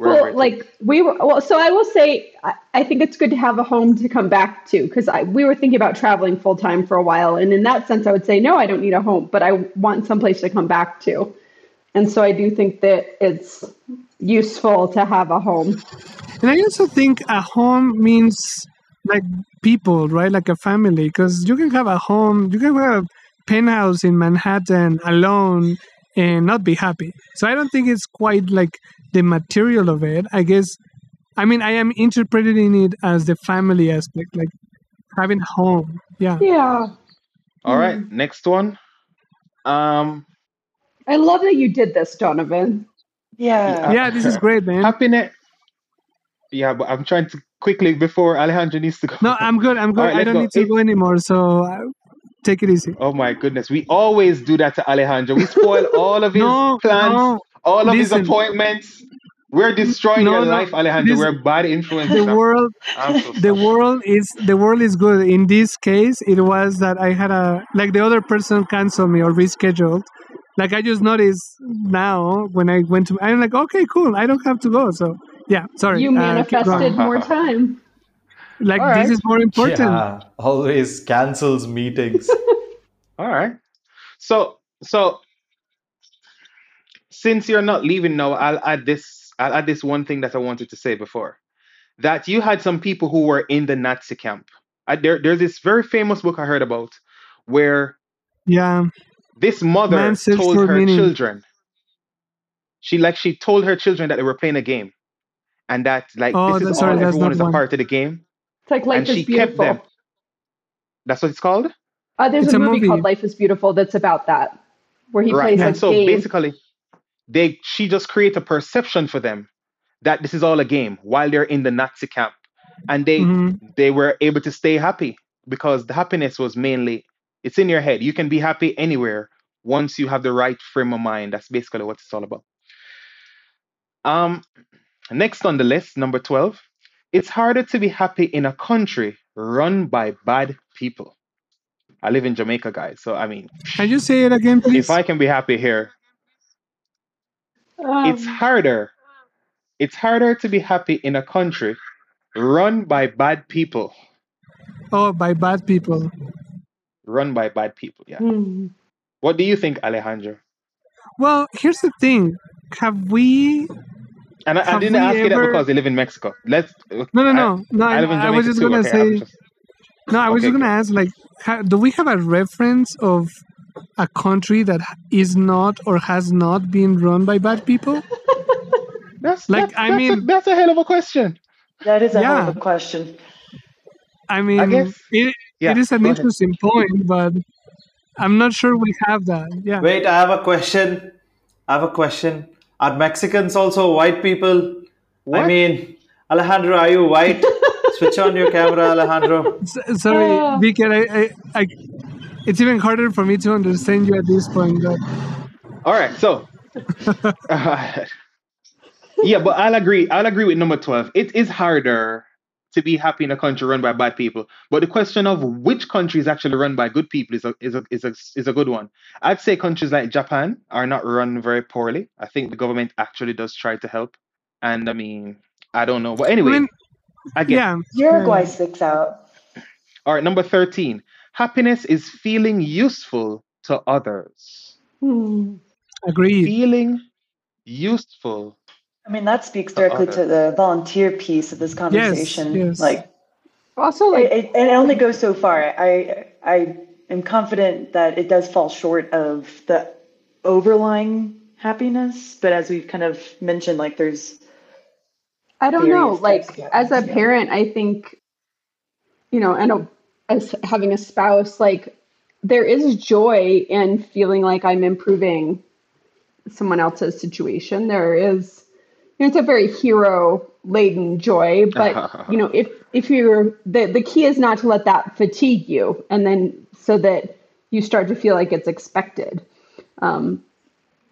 wherever. Well, it is. like we were. Well, so I will say, I, I think it's good to have a home to come back to because I we were thinking about traveling full time for a while, and in that sense, I would say no, I don't need a home, but I want someplace to come back to, and so I do think that it's useful to have a home. And I also think a home means like people, right? Like a family, because you can have a home, you can have a penthouse in Manhattan alone and not be happy. So I don't think it's quite like the material of it. I guess, I mean, I am interpreting it as the family aspect, like having home. Yeah. Yeah, All right, next one. Um, I love that you did this, Donovan. yeah. Yeah, this is great, man. happiness. Yeah, but I'm trying to quickly before Alejandro needs to go. No, I'm good. I'm good. All right, I don't go. need to go anymore. So uh, Take it easy. Oh my goodness. We always do that to Alejandro. We spoil all of his (laughs) No, plans, no. All of listen. his appointments. We're destroying No, your no, life, Alejandro. this- We're bad influences. The world, so the world is the world is good. In this case, it was that I had a like the other person canceled me or rescheduled. Like I just noticed now when I went to, I'm like, okay, cool. I don't have to go. So yeah, sorry. You uh, manifested more time. (laughs) Like All this is more important. Yeah, always cancels meetings. (laughs) All right. So, so since you're not leaving now, I'll add this. I'll add this one thing that I wanted to say before. That you had some people who were in the Nazi camp. I, there, there's this very famous book I heard about where Yeah, this mother Man told her meaning. children. She like she told her children that they were playing a game, and that like Oh, this is that's all right, everyone is a one. part of the game, It's like Life and is she kept them. That's what it's called. Uh, there's It's a a movie, movie. called Life is Beautiful that's about that, where he right plays and a so game. basically they she just create a perception for them that this is all a game while they're in the nazi camp. And they Mhm. they were able to stay happy because the happiness was mainly it's in your head. You can be happy anywhere once you have the right frame of mind. That's basically what it's all about. Um next on the list number 12 it's harder to be happy in a country run by bad people. I live in jamaica guys so i mean Can you say it again, please? if i can be happy here it's Um, harder it's harder to be happy in a country run by bad people oh, by bad people. run by bad people yeah hmm. what do you think alejandro Well, here's the thing. Have we? and i, I didn't ask you that because you live in mexico let's No, no, I- no, no. I, I, I was just too. gonna okay, say. just- No, I was Okay, just gonna good. ask, like, do we have a reference of a country that is not or has not been run by bad people? (laughs) that's Like, that's, I that's a, mean- that's a hell of a question That is a hell of a question. I mean, guess- it, yeah it is an go ahead. interesting point, but I'm not sure we have that. Yeah. Wait, I have a question. I have a question. Are Mexicans also white people? I mean, Alejandro, are you white? (laughs) Switch on your camera, Alejandro. S- sorry. Vicky. I, I, I, it's even harder for me to understand you at this point. But all right so (laughs) yeah but i'll agree i'll agree with number 12 it is harder to be happy in a country run by bad people but the question of which country is actually run by good people is a, is a, is a, is a good one i'd say countries like japan are not run very poorly i think the government actually does try to help and i mean i don't know but anyway I mean, I get yeah. Uruguay sticks out. all right number 13 happiness is feeling useful to others Hmm. Agreed. feeling useful I mean, that speaks directly to the volunteer piece of this conversation. yes. Like, Also, it, like, it, it only goes so far. I I am confident that it does fall short of the overlying happiness, but as we've kind of mentioned, like there's I don't know. Like, as a parent, I think, you know, and a, as having a spouse, like, there is joy in feeling like I'm improving someone else's situation. There is, you know, it's a very hero laden joy, but (laughs) you know, if if you're the the key is not to let that fatigue you, and then so that you start to feel like it's expected. Um,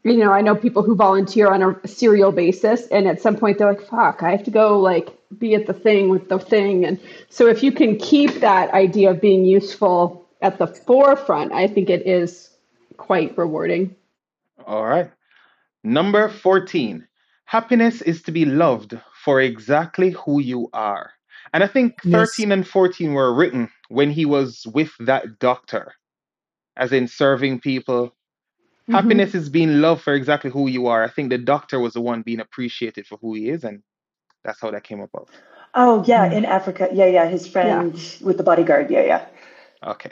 you know, I know people who volunteer on a serial basis, and at some point they're like, "Fuck, I have to go like be at the thing with the thing." And so, if you can keep that idea of being useful at the forefront, I think it is quite rewarding. All right. Number 14. Happiness is to be loved for exactly who you are. And I think Yes. 13 and 14 were written when he was with that doctor, as in serving people. Mm-hmm. Happiness is being loved for exactly who you are. I think the doctor was the one being appreciated for who he is, and that's how that came about. oh yeah, hmm. in Africa, yeah, yeah, his friend with the bodyguard, yeah, yeah. Okay.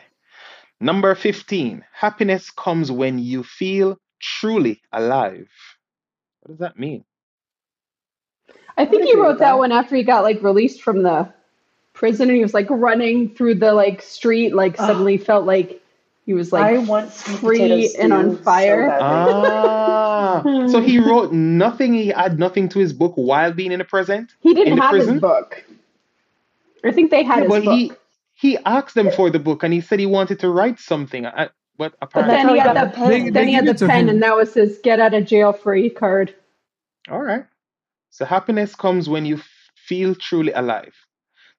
Number 15. Happiness comes when you feel truly alive. What does that mean? I think would he wrote that that. one after he got like released from the prison, and he was like running through the like street, like Ugh. suddenly felt like he was like I want free and on fire. So (laughs) (laughs) badly. Ah, so he wrote nothing. He had nothing to his book while being in the present. he didn't have prison? his book. I think they had Yeah, his but book. he he asked them for the book and he said he wanted to write something. I, but But apparently, that's then he he had the the pen. They- then they he had the pen, him. and that was his get out of jail free card. all right. So happiness comes when you f- feel truly alive.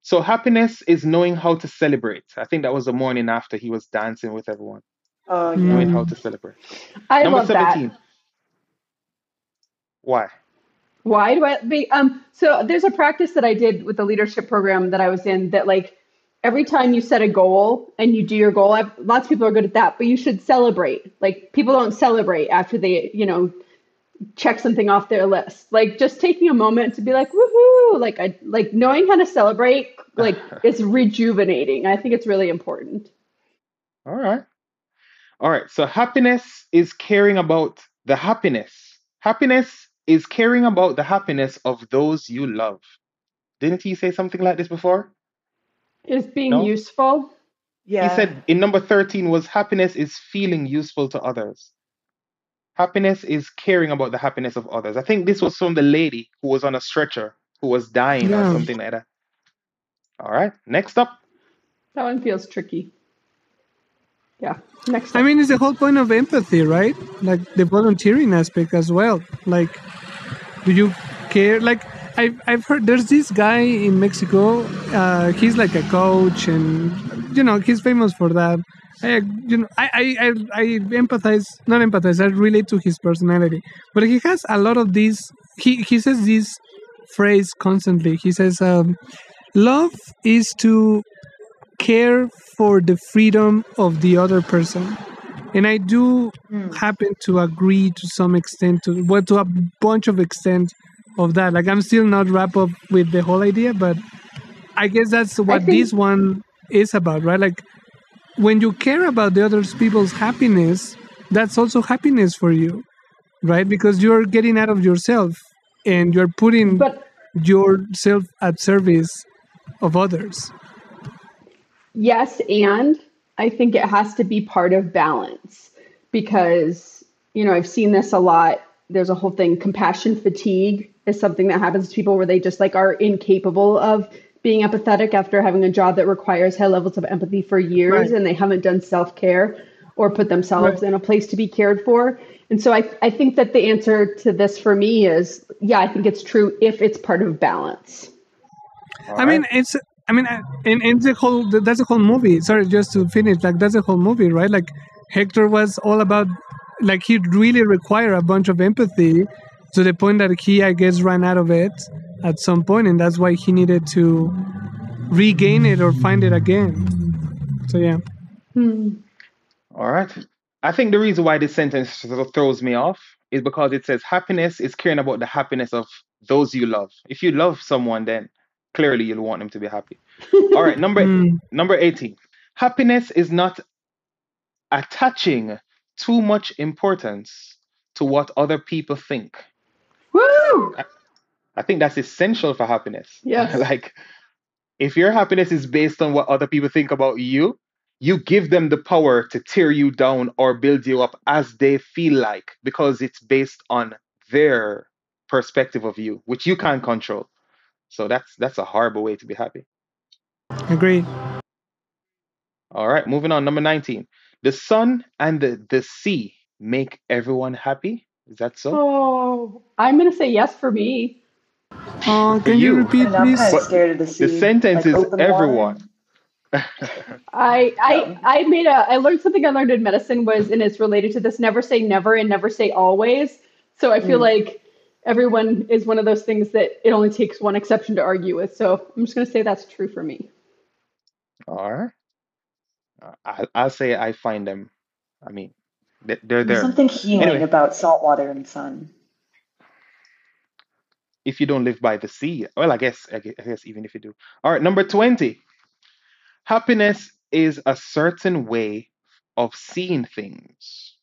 So happiness is knowing how to celebrate. I think that was the morning after he was dancing with everyone, Oh yeah. knowing how to celebrate. I Number love that. 17. Why? Why do I be um so there's a practice that I did with the leadership program that I was in that like every time you set a goal and you do your goal, I've, lots of people are good at that, but you should celebrate. Like people don't celebrate after they, you know, check something off their list. Like just taking a moment to be like woohoo, like I like knowing how to celebrate like (laughs) it's rejuvenating. I think it's really important. All right. All right. So happiness is caring about the happiness. Happiness is caring about the happiness of those you love. Didn't he say something like this before? Is being No? useful. Yeah. He said in number 13 was happiness is feeling useful to others. Happiness is caring about the happiness of others. I think this was from the lady who was on a stretcher, who was dying or something like that. All right. Next up. That one feels tricky. Yeah. Next I mean, it's the whole point of empathy, right? Like the volunteering aspect as well. Like, do you care? Like, I've, I've heard there's this guy in Mexico. Uh, he's like a coach, and you know he's famous for that. I, you know, I, I, I, I empathize, not empathize. I relate to his personality, but he has a lot of these. He he says this phrase constantly. He says, um, "Love is to care for the freedom of the other person." And I do Hmm. happen to agree to some extent to well to a bunch of extent of that. Like I'm still not wrapped up with the whole idea, but I guess that's what think- this one is about, right? Like when you care about the other people's happiness, that's also happiness for you, right? Because you're getting out of yourself and you're putting But yourself at service of others. Yes, and I think it has to be part of balance because, you know, I've seen this a lot. There's a whole thing, compassion fatigue is something that happens to people where they just like are incapable of being empathetic after having a job that requires high levels of empathy for years Right. and they haven't done self care or put themselves Right. in a place to be cared for. And so I, I think that the answer to this for me is yeah, I think it's true if it's part of balance. All I mean, it's. I mean, I- and, and the whole that's the whole movie. Sorry, just to finish, like that's the whole movie, right? Like Hector was all about, like he really required a bunch of empathy to the point that he, I guess, ran out of it at some point, and that's why he needed to regain it or find it again. So yeah, Hmm. All right. I think the reason why this sentence throws me off is because it says happiness is caring about the happiness of those you love. If you love someone, then clearly you'll want them to be happy. (laughs) All right, number Mm. number 18. Happiness is not attaching too much importance to what other people think. Woo! I think that's essential for happiness. (laughs) Yes. like if your happiness is based on what other people think about you, you give them the power to tear you down or build you up as they feel like because it's based on their perspective of you, which you can't control. So that's that's a horrible way to be happy. Agreed. All right, moving on. Number 19. The sun and the, the sea make everyone happy. Is that so? Oh, I'm gonna say yes for me. (laughs) Oh, can you you. repeat, And I'm please? kind of scared of the sea. the sentence like is open everyone. I I (laughs) I made a I learned something I learned in medicine was and it's related to this never say never and never say always. So I feel Mm. like everyone is one of those things that it only takes one exception to argue with. So I'm just gonna say that's true for me. All right. Uh, I, I'll say I find them. I mean, they- they're There's there. something healing Anyway. about salt water and sun. If you don't live by the sea, well, I guess, I guess, I guess even if you do. All right, number 20. Happiness is a certain way of seeing things.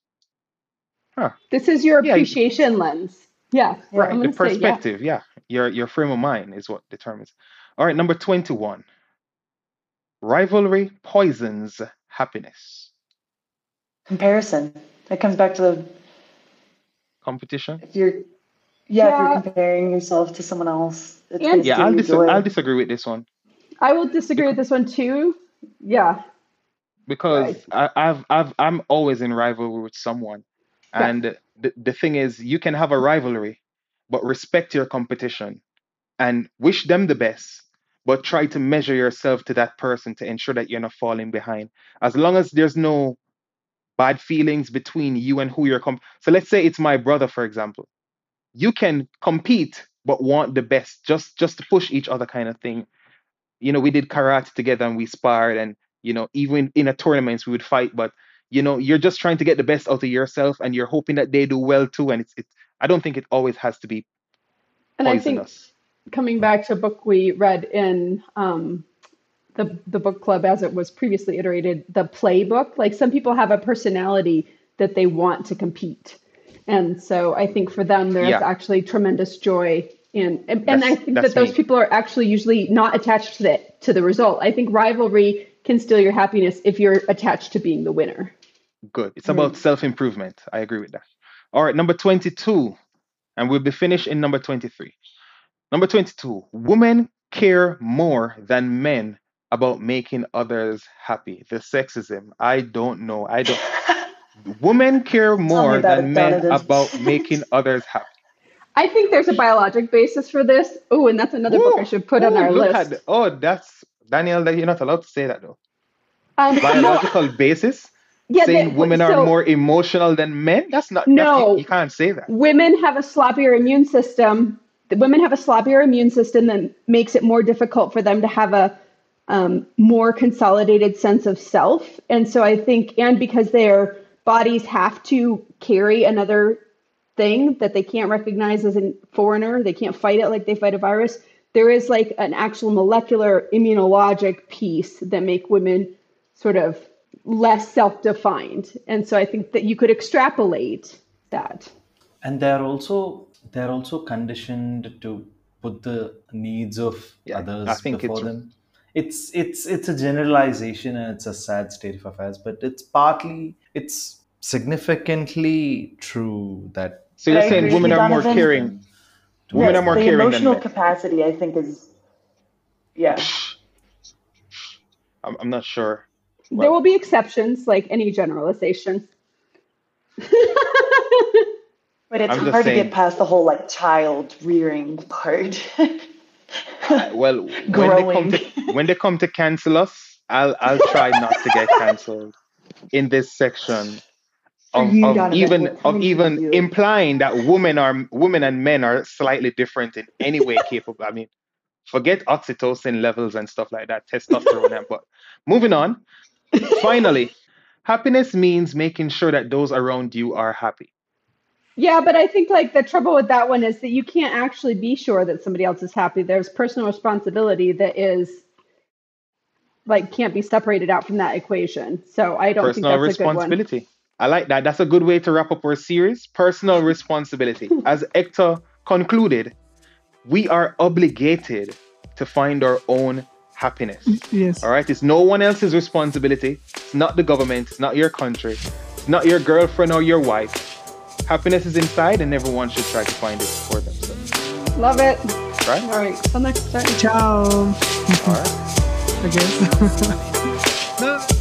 This is your Yeah, you- appreciation lens. Yeah, Right, The gonna say yeah. perspective, yeah. Your your frame of mind is what determines. All right, number 21. Rivalry poisons happiness. Comparison. That comes back to the Competition? if you're yeah, if you're comparing yourself to someone else, it's And- Yeah, I'll your dis- I'll disagree with this one. I will disagree with this one too Yeah. because Right. I, I've I've I'm always in rivalry with someone, And the the thing is, you can have a rivalry, but respect your competition and wish them the best, but try to measure yourself to that person to ensure that you're not falling behind. As long as there's no bad feelings between you and who you're comp. So let's say it's my brother, for example. You can compete, but want the best, just just to push each other, kind of thing you know, we did karate together and we sparred and, you know, even in a tournaments we would fight, but you know, you're just trying to get the best out of yourself and you're hoping that they do well too. And it's, it's I don't think it always has to be And I think coming back to a book we read in um, the the book club as it was previously iterated, the playbook. Like some people have a personality that they want to compete, and so I think for them there's Yeah. actually tremendous joy in, and, and I think that those me. people are actually usually not attached to the to the result. I think rivalry can steal your happiness if you're attached to being the winner. Good. It's about self-improvement. I agree with that. All right, number 22. And we'll be finished in number 23. Number 22. Women care more than men about making others happy. The sexism. I don't know. I don't (laughs) women care more than it, men about (laughs) making others happy. I think there's a biologic basis for this. Oh, and that's another book I should put on our list. at oh, that's Daniel. That you're not allowed to say that though. Um, Biological basis, yeah, saying women so are more emotional than men. That's not. That's, No. you, you can't say that. women have a sloppier immune system. The women have a sloppier immune system that makes it more difficult for them to have a um, more consolidated sense of self. And so I think, and because their bodies have to carry another thing that they can't recognize as a foreigner, they can't fight it like they fight a virus. There is like an actual molecular immunologic piece that make women sort of less self-defined. And so I think that you could extrapolate that. and they're also they're also conditioned to put the needs of Yeah, others I think before it's- them it's it's it's a generalization and it's a sad state of affairs but it's partly it's significantly true that So you're I saying agree women with are more Donovan. caring. Women Yes, are more the caring emotional men. capacity, I think, is yeah. I'm, I'm not sure. There will be exceptions, like any generalization. (laughs) But it's I'm hard to get past the whole like child rearing part. (laughs) Well, when they come Growing. to when they come to cancel us, I'll I'll try not to get cancelled in this section of, of even of even implying that women are women and men are slightly different in any way capable. I mean, forget oxytocin levels and stuff like that, testosterone. and, but moving on. Finally, happiness means making sure that those around you are happy. Yeah, but I think like the trouble with that one is that you can't actually be sure that somebody else is happy. There's personal responsibility that is like can't be separated out from that equation. So I don't Personal think that's a good one. responsibility. I like that. That's a good way to wrap up our series. Personal (laughs) responsibility. As Hector concluded, we are obligated to find our own happiness. Yes. All right, it's no one else's responsibility. It's not the government. It's not your country. It's not your girlfriend or your wife. Happiness is inside, and everyone should try to find it for themselves. Love it. Right? All right. Till next time. Ciao. All right. (laughs) I guess. (laughs) no,